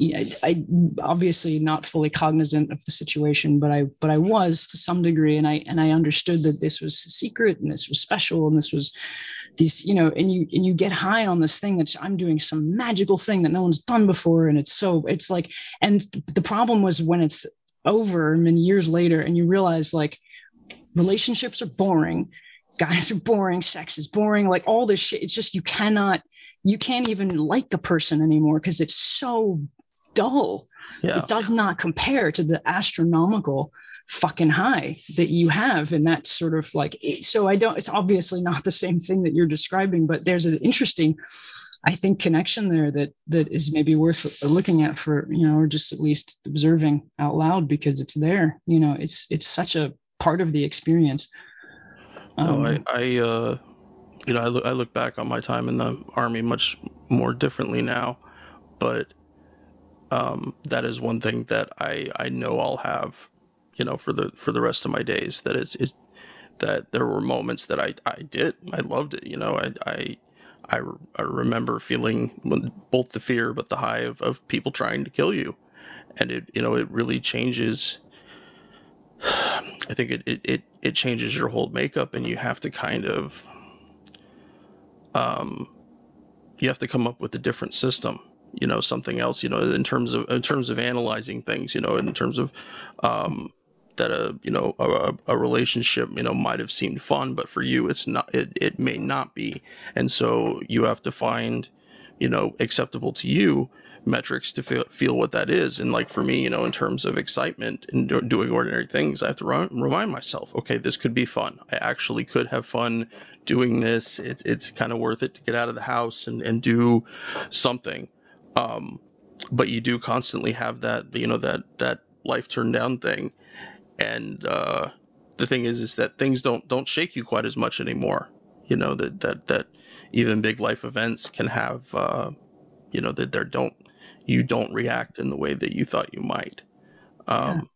I, I obviously not fully cognizant of the situation but i but i was to some degree. And i and i understood that this was secret and this was special and this was these you know and you and you get high on this thing that i'm doing some magical thing that no one's done before. And it's so it's like and the problem was when it's over many years later and you realize like relationships are boring guys are boring sex is boring like all this shit it's just you cannot you can't even like a person anymore because it's so dull yeah. it does not compare to the astronomical fucking high that you have and that's sort of like so i don't it's obviously not the same thing that you're describing but there's an interesting i think connection there that that is maybe worth looking at for you know or just at least observing out loud because it's there you know it's it's such a part of the experience. Um, no, i i uh you know I look, I look back on my time in the army much more differently now but um, that is one thing that I, I know I'll have you know for the for the rest of my days that it's it that there were moments that I I did I loved it you know I I I, I remember feeling both the fear but the high of, of people trying to kill you. And it you know it really changes I think it, it, it, it changes your whole makeup and you have to kind of um you have to come up with a different system you know something else you know in terms of in terms of analyzing things you know in terms of um that a you know a, a relationship you know might have seemed fun but for you it's not it, it may not be. And so you have to find you know acceptable to you metrics to feel, feel what that is. And like for me you know in terms of excitement and do, doing ordinary things i have to remind myself okay this could be fun. I actually could have fun doing this. It's it's kind of worth it to get out of the house and and do something. Um but you do constantly have that you know that that life turned down thing and uh, the thing is is that things don't don't shake you quite as much anymore. You know that that that even big life events can have uh, you know that there don't you don't react in the way that you thought you might. Um,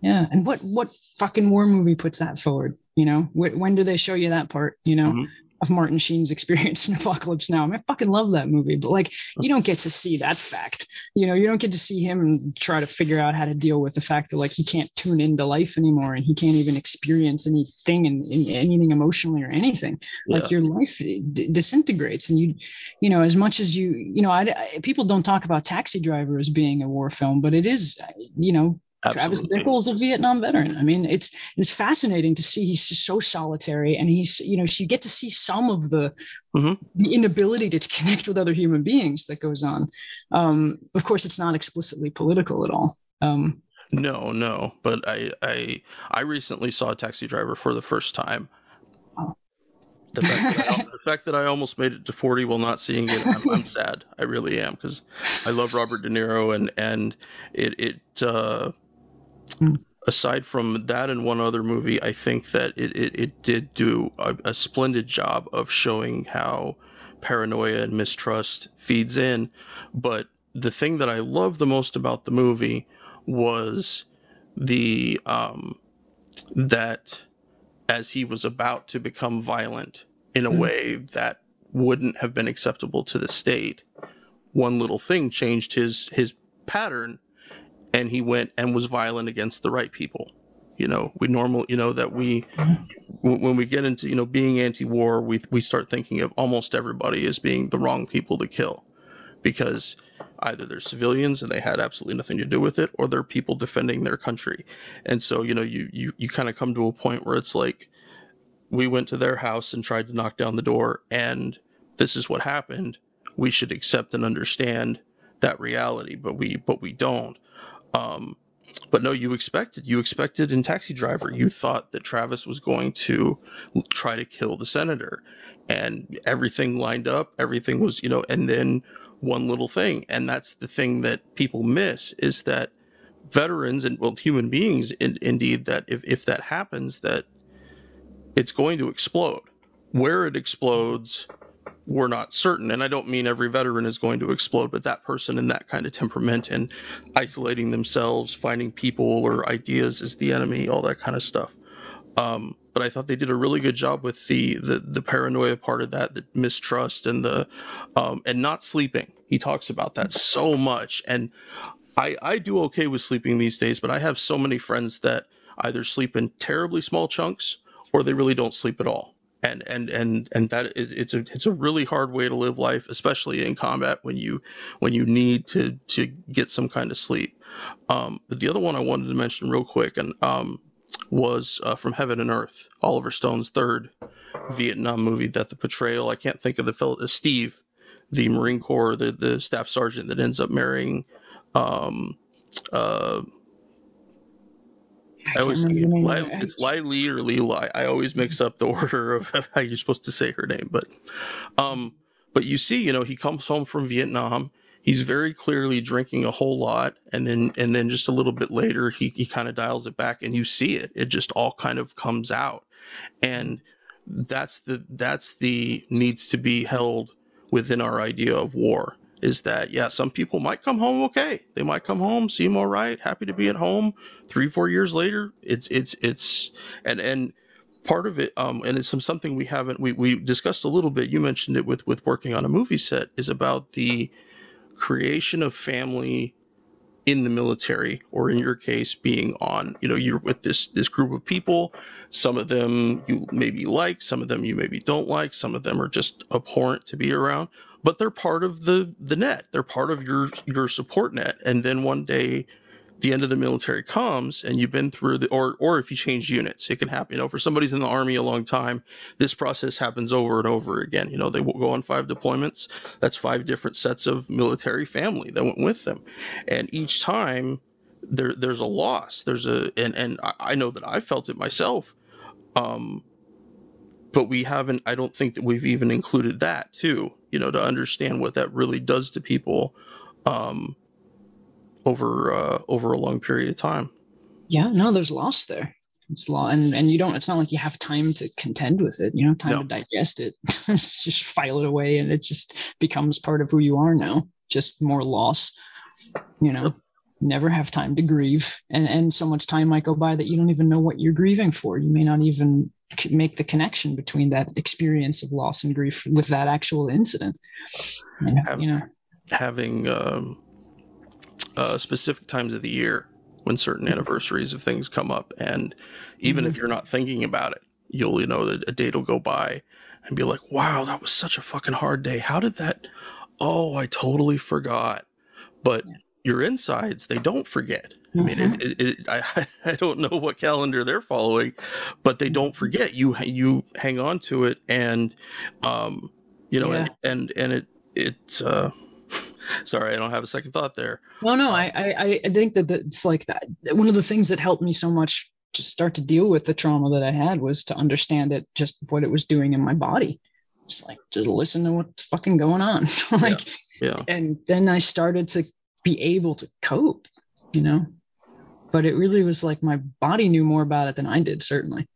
yeah. yeah and what what fucking war movie puts that forward? You know when do they show you that part? You know? Mm-hmm of Martin Sheen's experience in Apocalypse Now. I, mean, I fucking love that movie, but like you don't get to see that fact. You know, you don't get to see him try to figure out how to deal with the fact that like he can't tune into life anymore and he can't even experience anything and, anything emotionally or anything. Yeah. Like your life d- disintegrates, and you, you know, as much as you, you know, I, I, people don't talk about Taxi Driver as being a war film, but it is, you know, Absolutely. Travis Bickle is a Vietnam veteran. I mean, it's it's fascinating to see he's so solitary, and he's you know so you get to see some of the mm-hmm. the inability to connect with other human beings that goes on. Um, of course, it's not explicitly political at all. Um, no, no, but I I I recently saw a Taxi Driver for the first time. The fact, I, the fact, that I, almost made it to 40 while not seeing it, I'm, I'm sad. I really am because I love Robert De Niro and and it it uh, aside from that and one other movie, I think that it, it, it did do a, a, splendid job of showing how paranoia and mistrust feeds in. But the thing that I loved the most about the movie was the um, that as he was about to become violent in a mm. way that wouldn't have been acceptable to the state, one little thing changed his his pattern and he went and was violent against the right people You know, we normal, you know, that we when we get into you know being anti-war, we we start thinking of almost everybody as being the wrong people to kill, because either they're civilians and they had absolutely nothing to do with it, or they're people defending their country. And so you know you you you kind of come to a point where it's like we went to their house and tried to knock down the door, and this is what happened. We should accept and understand that reality, but we but we don't. Um, but no, you expected. You expected in Taxi Driver. You thought that Travis was going to try to kill the senator, and everything lined up. Everything was, you know, and then one little thing, and that's the thing that people miss is that veterans and well, human beings, in, indeed, that if if that happens, that it's going to explode. Where it explodes, we're not certain. And I don't mean every veteran is going to explode, but that person in that kind of temperament and isolating themselves, finding people or ideas is the enemy, all that kind of stuff. Um, but I thought they did a really good job with the the, the paranoia part of that, the mistrust and the um, and not sleeping. He talks about that so much, and I I do okay with sleeping these days, but I have so many friends that either sleep in terribly small chunks or they really don't sleep at all and and and and that it, it's a it's a really hard way to live life especially in combat when you when you need to to get some kind of sleep. Um but the other one i wanted to mention real quick and um was uh, from heaven and earth oliver stone's third vietnam movie that the portrayal i can't think of the fellow uh, steve the marine corps the the staff sergeant that ends up marrying um uh I, always it's Lai Lee or Lee Lai. I always mix up the order of how you're supposed to say her name, but um, but you see, you know, he comes home from Vietnam. He's very clearly drinking a whole lot, and then and then just a little bit later, he he kind of dials it back, and you see it. It just all kind of comes out, and that's the that's the needs to be held within our idea of war is that yeah some people might come home okay. They might come home seem all right happy to be at home. Three four years later it's it's it's and and part of it um and it's some something we haven't we we discussed a little bit. You mentioned it with with working on a movie set is about the creation of family in the military or in your case being on you know you're with this this group of people. Some of them you maybe like some of them you maybe don't like some of them are just abhorrent to be around but they're part of the the net. They're part of your your support net. And then one day the end of the military comes and you've been through the or or if you change units, it can happen. You know, for somebody's in the army a long time, this process happens over and over again. You know, they will go on five deployments. That's five different sets of military family that went with them. And each time there there's a loss. There's a and and I know that I felt it myself. Um but we haven't i don't think that we've even included that too you know to understand what that really does to people um over uh over a long period of time. Yeah no there's loss there. It's law and and you don't it's not like you have time to contend with it you know time no. to digest it. Just file it away and it just becomes part of who you are now. Just more loss you know. Yep. never have time to grieve and and so much time might go by that you don't even know what you're grieving for. You may not even make the connection between that experience of loss and grief with that actual incident. And, Have, you know, having um, uh, specific times of the year when certain anniversaries of things come up, and even mm-hmm. if you're not thinking about it, you'll you know that a date will go by and be like, "Wow, that was such a fucking hard day. How did that? Oh, I totally forgot." But yeah. Your insides, they don't forget I mean, mm-hmm. it, it, it, I I don't know what calendar they're following, but they don't forget. You you hang on to it, and um, you know, yeah. and, and and it it's uh, sorry, I don't have a second thought there. No, no, I I I think that it's like that. One of the things that helped me so much to start to deal with the trauma that I had was to understand it, just what it was doing in my body. Just like to listen to what's fucking going on, like, yeah. yeah. And then I started to be able to cope, you know but it really was like my body knew more about it than I did, certainly,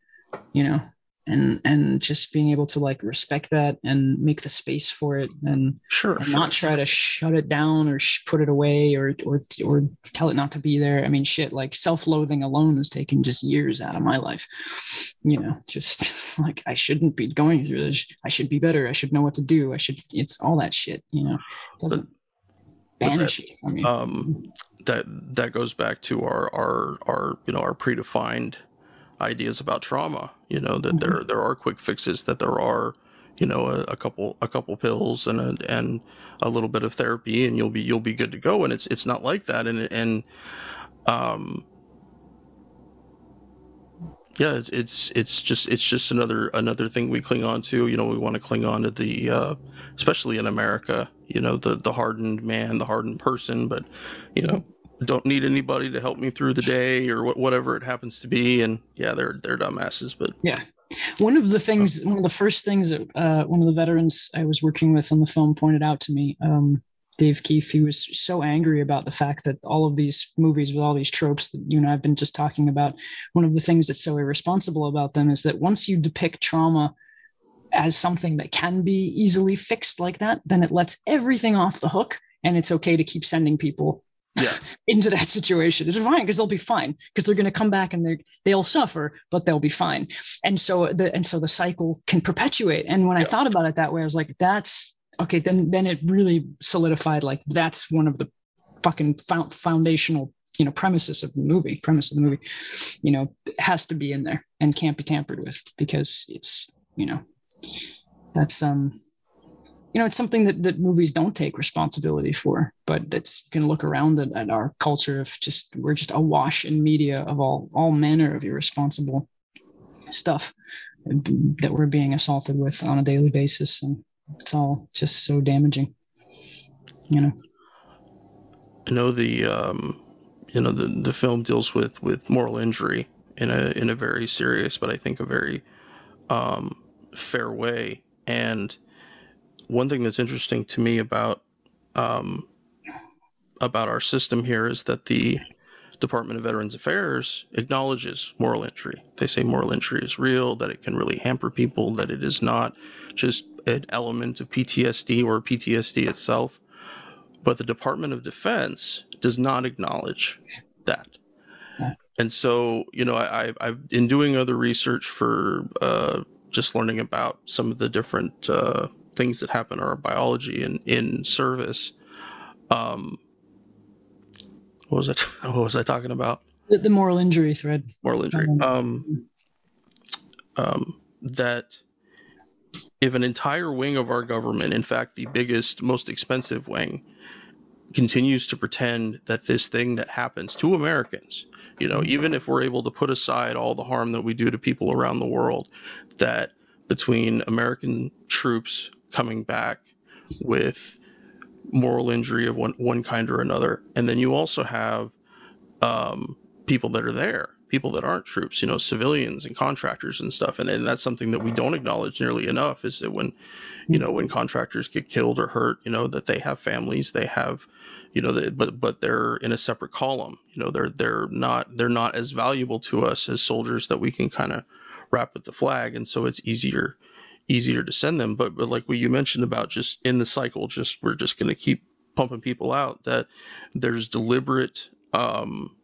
you know, and and just being able to like respect that and make the space for it and, sure, and sure not try to shut it down or sh- put it away or or or tell it not to be there. I mean, shit, like self-loathing alone has taken just years out of my life. You know, just like I shouldn't be going through this. I should be better. I should know what to do. I should. It's all that shit. You know, it doesn't. But, it. I mean, um, that that goes back to our our our you know our predefined ideas about trauma. You know that mm-hmm. there there are quick fixes, that there are you know a, a, couple a couple pills and a, and a little bit of therapy, and you'll be you'll be good to go. And it's it's not like that. And and um yeah, it's it's it's just it's just another another thing we cling on to. You know, we want to cling on to the, uh, especially in America. You know, the the hardened man, the hardened person. But you know, don't need anybody to help me through the day or wh- whatever it happens to be. And yeah, they're they're dumbasses. But yeah, one of the things, one of the first things that uh, one of the veterans I was working with on the film pointed out to me. Um, Dave Keefe, he was so angry about the fact that all of these movies with all these tropes that you and I've been just talking about, one of the things that's so irresponsible about them is that once you depict trauma as something that can be easily fixed like that, then it lets everything off the hook and it's okay to keep sending people yeah. into that situation. It's fine because they'll be fine because they're going to come back and they they'll suffer, but they'll be fine. And so the and so the cycle can perpetuate. And when yeah. I thought about it that way, I was like, that's okay, then then it really solidified like that's one of the fucking foundational you know premises of the movie premise of the movie you know has to be in there and can't be tampered with because it's you know that's um you know it's something that, that movies don't take responsibility for but that's you can look around at, at our culture of just we're just awash in media of all all manner of irresponsible stuff that we're being assaulted with on a daily basis and it's all just so damaging you know. I know the um you know the the film deals with with moral injury in a in a very serious but i think a very um fair way and one thing that's interesting to me about um about our system here is that the Department of Veterans Affairs acknowledges moral injury. They say moral injury is real, that it can really hamper people, that it is not just an element of PTSD or PTSD itself. But the Department of Defense does not acknowledge that. And so, you know, I, I've in doing other research for uh, just learning about some of the different uh, things that happen in our biology and in service. Um, what was it? What was I talking about? The, the moral injury thread. Moral injury. Um, um, um, that if an entire wing of our government, in fact, the biggest, most expensive wing, continues to pretend that this thing that happens to Americans, you know, even if we're able to put aside all the harm that we do to people around the world, that between American troops coming back with moral injury of one one kind or another, and then you also have um, people that are there, people that aren't troops, you know, civilians and contractors and stuff, and, and that's something that we don't acknowledge nearly enough. Is that when, you know, when contractors get killed or hurt, you know, that they have families, they have, you know, but but they're in a separate column. You know, they're they're not they're not as valuable to us as soldiers that we can kind of wrap with the flag, and so it's easier easier to send them. But but like what you mentioned about just in the cycle, just we're just going to keep pumping people out. That there's deliberate. Um,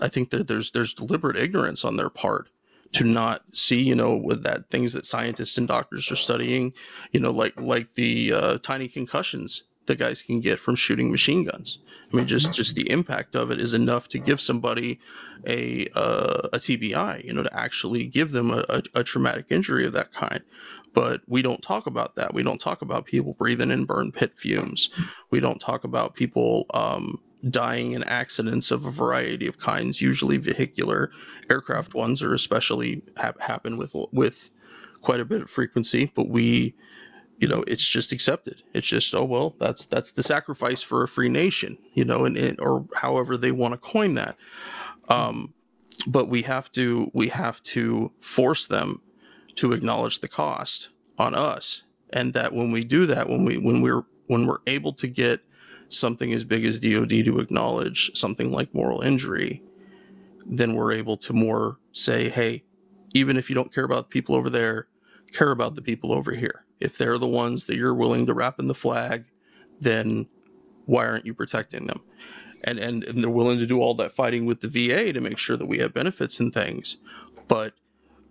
I think that there's there's deliberate ignorance on their part to not see, you know, with that things that scientists and doctors are studying, you know, like like the uh, tiny concussions that guys can get from shooting machine guns. I mean, just just the impact of it is enough to give somebody a uh, a TBI, you know, to actually give them a, a, a, traumatic injury of that kind. But we don't talk about that. We don't talk about people breathing in burn pit fumes. We don't talk about people um, dying in accidents of a variety of kinds, usually vehicular. Aircraft ones are especially ha- happen with with quite a bit of frequency. But we you know it's just accepted. It's just oh well that's that's the sacrifice for a free nation you know and, and or however they want to coin that. Um but we have to we have to force them to acknowledge the cost on us and that when we do that when we when we're when we're able to get something as big as DoD to acknowledge something like moral injury then we're able to more say hey even if you don't care about the people over there care about the people over here if they're the ones that you're willing to wrap in the flag, then why aren't you protecting them? And, and and they're willing to do all that fighting with the VA to make sure that we have benefits and things. But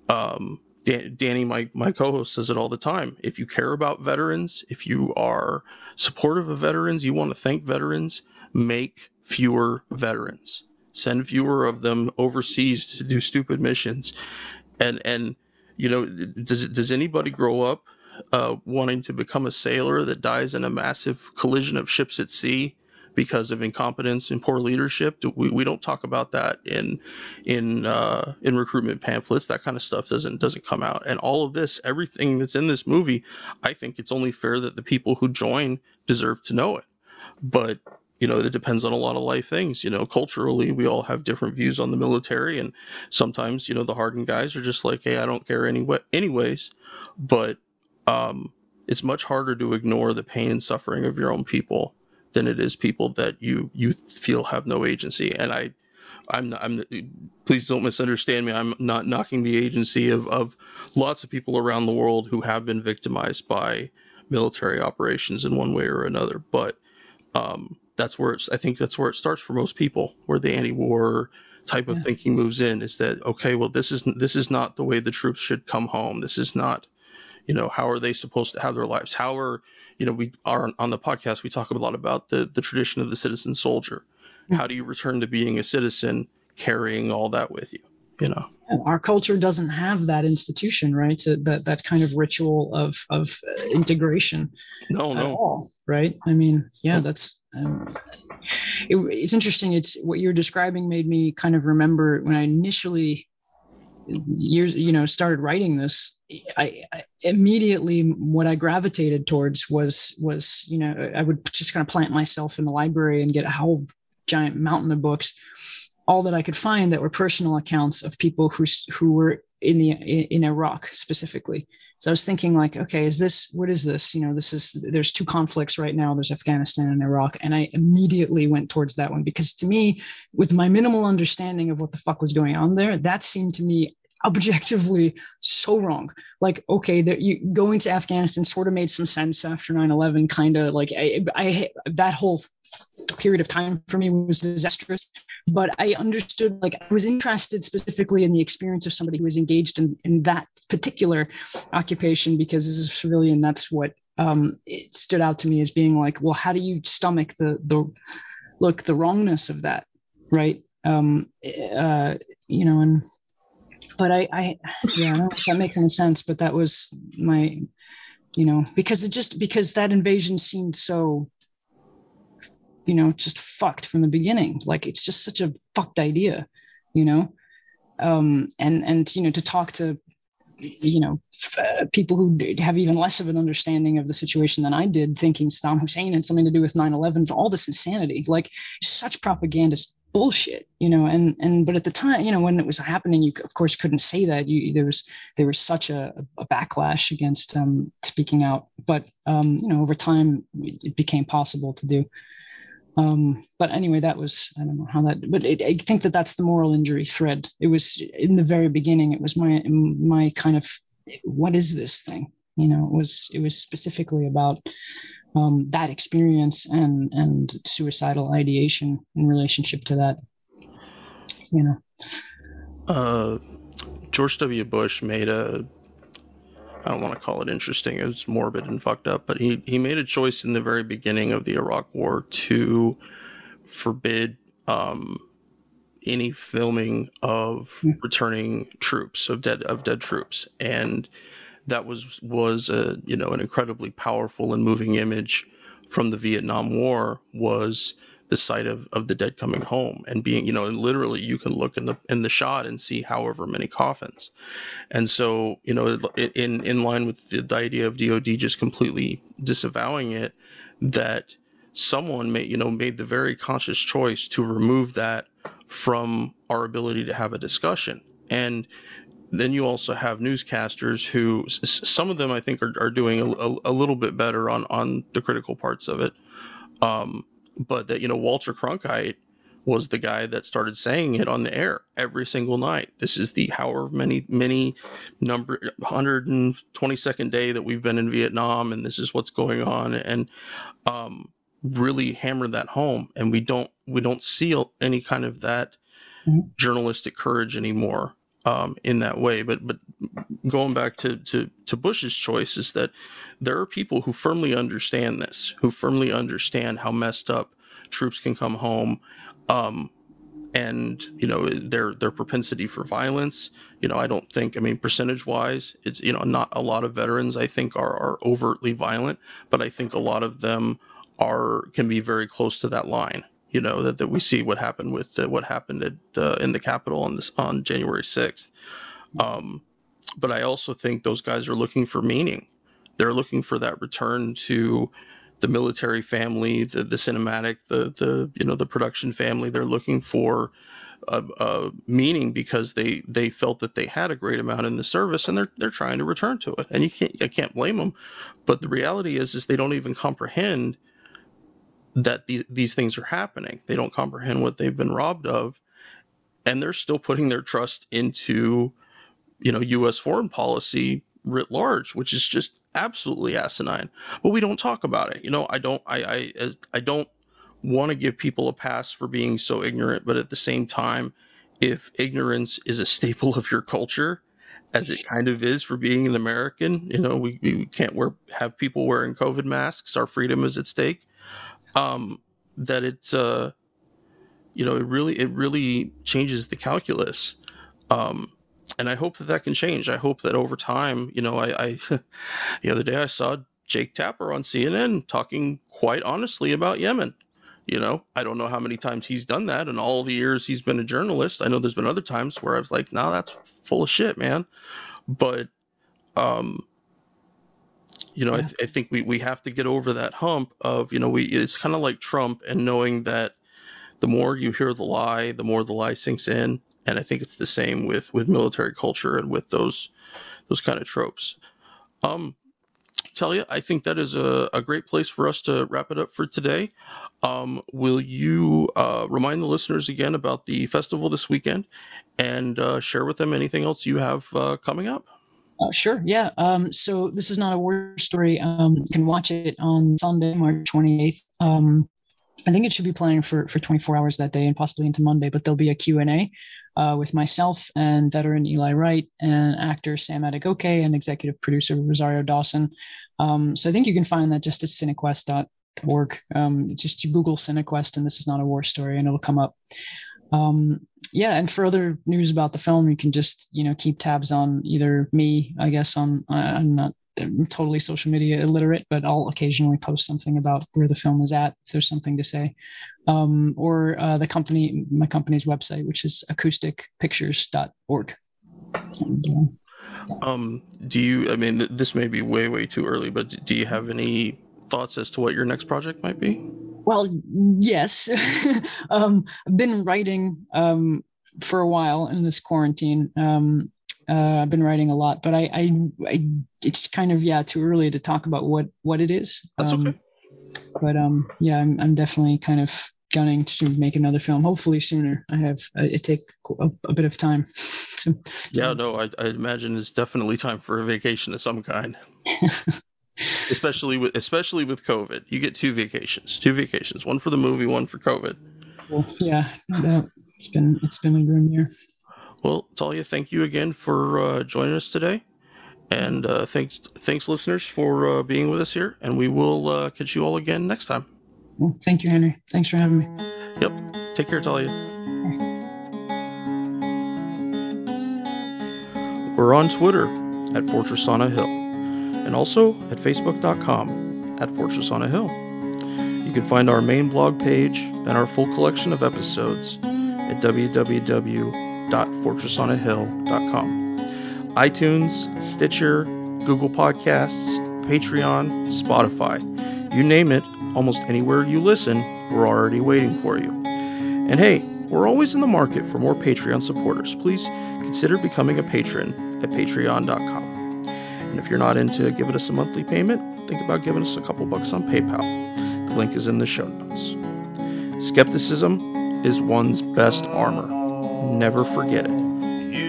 um, Dan, Danny, my my co-host, says it all the time. If you care about veterans, if you are supportive of veterans, you want to thank veterans, make fewer veterans. send fewer of them overseas to do stupid missions, and and you know does does anybody grow up uh, wanting to become a sailor that dies in a massive collision of ships at sea because of incompetence and poor leadership. We, we don't talk about that in in uh, in recruitment pamphlets. That kind of stuff doesn't doesn't come out. And all of this, everything that's in this movie, I think it's only fair that the people who join deserve to know it. But you know, it depends on a lot of life things. You know, culturally, we all have different views on the military, and sometimes, you know, the hardened guys are just like, "Hey, I don't care anyway." Anyways, but um, it's much harder to ignore the pain and suffering of your own people than it is people that you you feel have no agency. And I, I'm not, I'm please don't misunderstand me. I'm not knocking the agency of of lots of people around the world who have been victimized by military operations in one way or another. But um, that's where it's. I think that's where it starts for most people, where the anti-war type of yeah. thinking moves in. Is that okay? Well, this is this is not the way the troops should come home. This is not you know how are they supposed to have their lives? How are you know we are on the podcast we talk a lot about the the tradition of the citizen soldier. Mm-hmm. how do you return to being a citizen carrying all that with you you know? Our culture doesn't have that institution right? To, that that kind of ritual of of uh, integration no no. all, right? I mean yeah that's um, it, it's interesting it's what you're describing made me kind of remember when i initially years you know started writing this I, I, immediately what i gravitated towards was was you know i would just kind of plant myself in the library and get a whole giant mountain of books all that i could find that were personal accounts of people who who were in the in iraq specifically so i was thinking like okay is this what is this? You know this is there's two conflicts right now. There's afghanistan and iraq. And i immediately went towards that one because to me with my minimal understanding of what the fuck was going on there that seemed to me objectively so wrong. Like, okay, that you going to Afghanistan sort of made some sense after 9-11, kind of like I, I that whole period of time for me was disastrous. But I understood, like, I was interested specifically in the experience of somebody who was engaged in, in that particular occupation because as a civilian, that's what um, it stood out to me as being like, well, how do you stomach the the look the wrongness of that, right? Um, uh, you know, and but I, I yeah, I don't know if that makes any sense, but that was my, you know, because it just because that invasion seemed so, you know, just fucked from the beginning. Like it's just such a fucked idea, you know, um, and and you know to talk to you know, uh, people who have even less of an understanding of the situation than I did, thinking Saddam Hussein had something to do with 9/11, all this insanity, like such propagandist bullshit you know and and but at the time you know when it was happening you of course couldn't say that. You there was there was such a, a backlash against um speaking out. But um you know over time it became possible to do. Um but anyway that was i don't know how that but it, i think that that's the moral injury thread. It was in the very beginning it was my my kind of what is this thing? You know it was it was specifically about um, that experience and and suicidal ideation in relationship to that you know. Uh, george w. Bush made a i don't want to call it interesting it's morbid and fucked up but he he made a choice in the very beginning of the iraq war to forbid um, any filming of hmm. returning troops of dead of dead troops. And that was was a you know an incredibly powerful and moving image from the Vietnam War was the sight of, of the dead coming home and being you know and literally you can look in the in the shot and see however many coffins. And so you know in in line with the, the idea of DOD just completely disavowing it that someone made you know made the very conscious choice to remove that from our ability to have a discussion. And then you also have newscasters who some of them I think are, are doing a, a, a little bit better on on the critical parts of it. Um, but that you know Walter Cronkite was the guy that started saying it on the air every single night. This is the however many many number 122nd day that we've been in Vietnam, and this is what's going on, and um, really hammered that home. And we don't we don't see any kind of that mm-hmm. journalistic courage anymore um, in that way. But but going back to, to to Bush's choice is that there are people who firmly understand this, who firmly understand how messed up troops can come home, um, and you know their their propensity for violence. You know, I don't think. I mean, percentage wise, it's you know not a lot of veterans I think are are overtly violent, but I think a lot of them are can be very close to that line. You know that, that we see what happened with uh, what happened at uh, in the Capitol on this on January sixth. Um, but I also think those guys are looking for meaning. They're looking for that return to the military family, the the cinematic, the the you know the production family. They're looking for a, a, meaning because they they felt that they had a great amount in the service and they're they're trying to return to it. And you can't I can't blame them. But the reality is is they don't even comprehend that these these things are happening. They don't comprehend what they've been robbed of, and they're still putting their trust into you know U.S. foreign policy writ large, which is just absolutely asinine. But we don't talk about it. You know, I don't I I I don't want to give people a pass for being so ignorant, but at the same time, if ignorance is a staple of your culture, as it kind of is for being an American, you know, we, we can't wear have people wearing COVID masks. Our freedom is at stake. Um, that it's uh, you know, it really it really changes the calculus. Um, and I hope that that can change. I hope that over time, you know, I, I the other day I saw Jake Tapper on CNN talking quite honestly about Yemen. You know, I don't know how many times he's done that in all the years he's been a journalist. I know there's been other times where I was like, "No, nah, that's full of shit, man." But, um, you know, yeah. I, I, think we we have to get over that hump of you know we it's kind of like Trump and knowing that the more you hear the lie, the more the lie sinks in and I think it's the same with with military culture and with those those kind of tropes. Um, you, I think that is a, a great place for us to wrap it up for today. Um, will you uh, remind the listeners again about the festival this weekend and uh, share with them anything else you have uh, coming up? Uh, sure. Yeah. Um, so this is not a war story. Um, you can watch it on Sunday, March 28th. Um, I think it should be playing for, for 24 hours that day and possibly into Monday, but there'll be a Q&A uh, with myself and veteran Eli Wright and actor Sam Adegoke and executive producer Rosario Dawson. Um, so I think you can find that just at cinequest.org. Um, just you Google Cinequest and this is not a war story and it'll come up. Um, yeah, and for other news about the film, you can just you know keep tabs on either me, I guess on I'm not I'm totally social media illiterate, but I'll occasionally post something about where the film is at if there's something to say, um, or uh, the company, my company's website, which is acousticpictures.org. Uh, um, do you? I mean, this may be way, way too early, but do you have any thoughts as to what your next project might be? Well, yes. um, I've been writing um, for a while in this quarantine. Um, uh, I've been writing a lot, but I, I, I, it's kind of yeah too early to talk about what what it is. That's um, okay. But um, yeah, I'm I'm definitely kind of gunning to make another film. Hopefully sooner. I have uh, it take a, a, bit of time. to, to... Yeah, no, I, I imagine it's definitely time for a vacation of some kind. especially with especially with COVID, you get two vacations, two vacations, one for the movie, one for COVID. Well, yeah, it's been it's been a grim year. Well, Talia, thank you again for uh, joining us today, and uh, thanks, thanks, listeners, for uh, being with us here. And we will uh, catch you all again next time. Well, thank you, Henry. Thanks for having me. Yep. Take care, Talia. We're on Twitter at Fortress on a Hill, and also at Facebook.com at Fortress on a Hill. You can find our main blog page and our full collection of episodes at www www.fortressonahill.com. iTunes, Stitcher, Google Podcasts, Patreon, Spotify. You name it, almost anywhere you listen, we're already waiting for you. And hey, we're always in the market for more Patreon supporters. Please consider becoming a patron at patreon.com. And if you're not into giving us a monthly payment, think about giving us a couple bucks on PayPal. The link is in the show notes. Skepticism is one's best armor. Never forget it.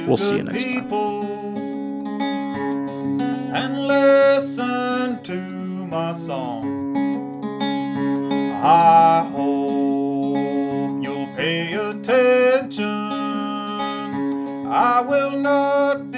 We'll see you next time. And listen to my song. I hope you'll pay attention. I will not.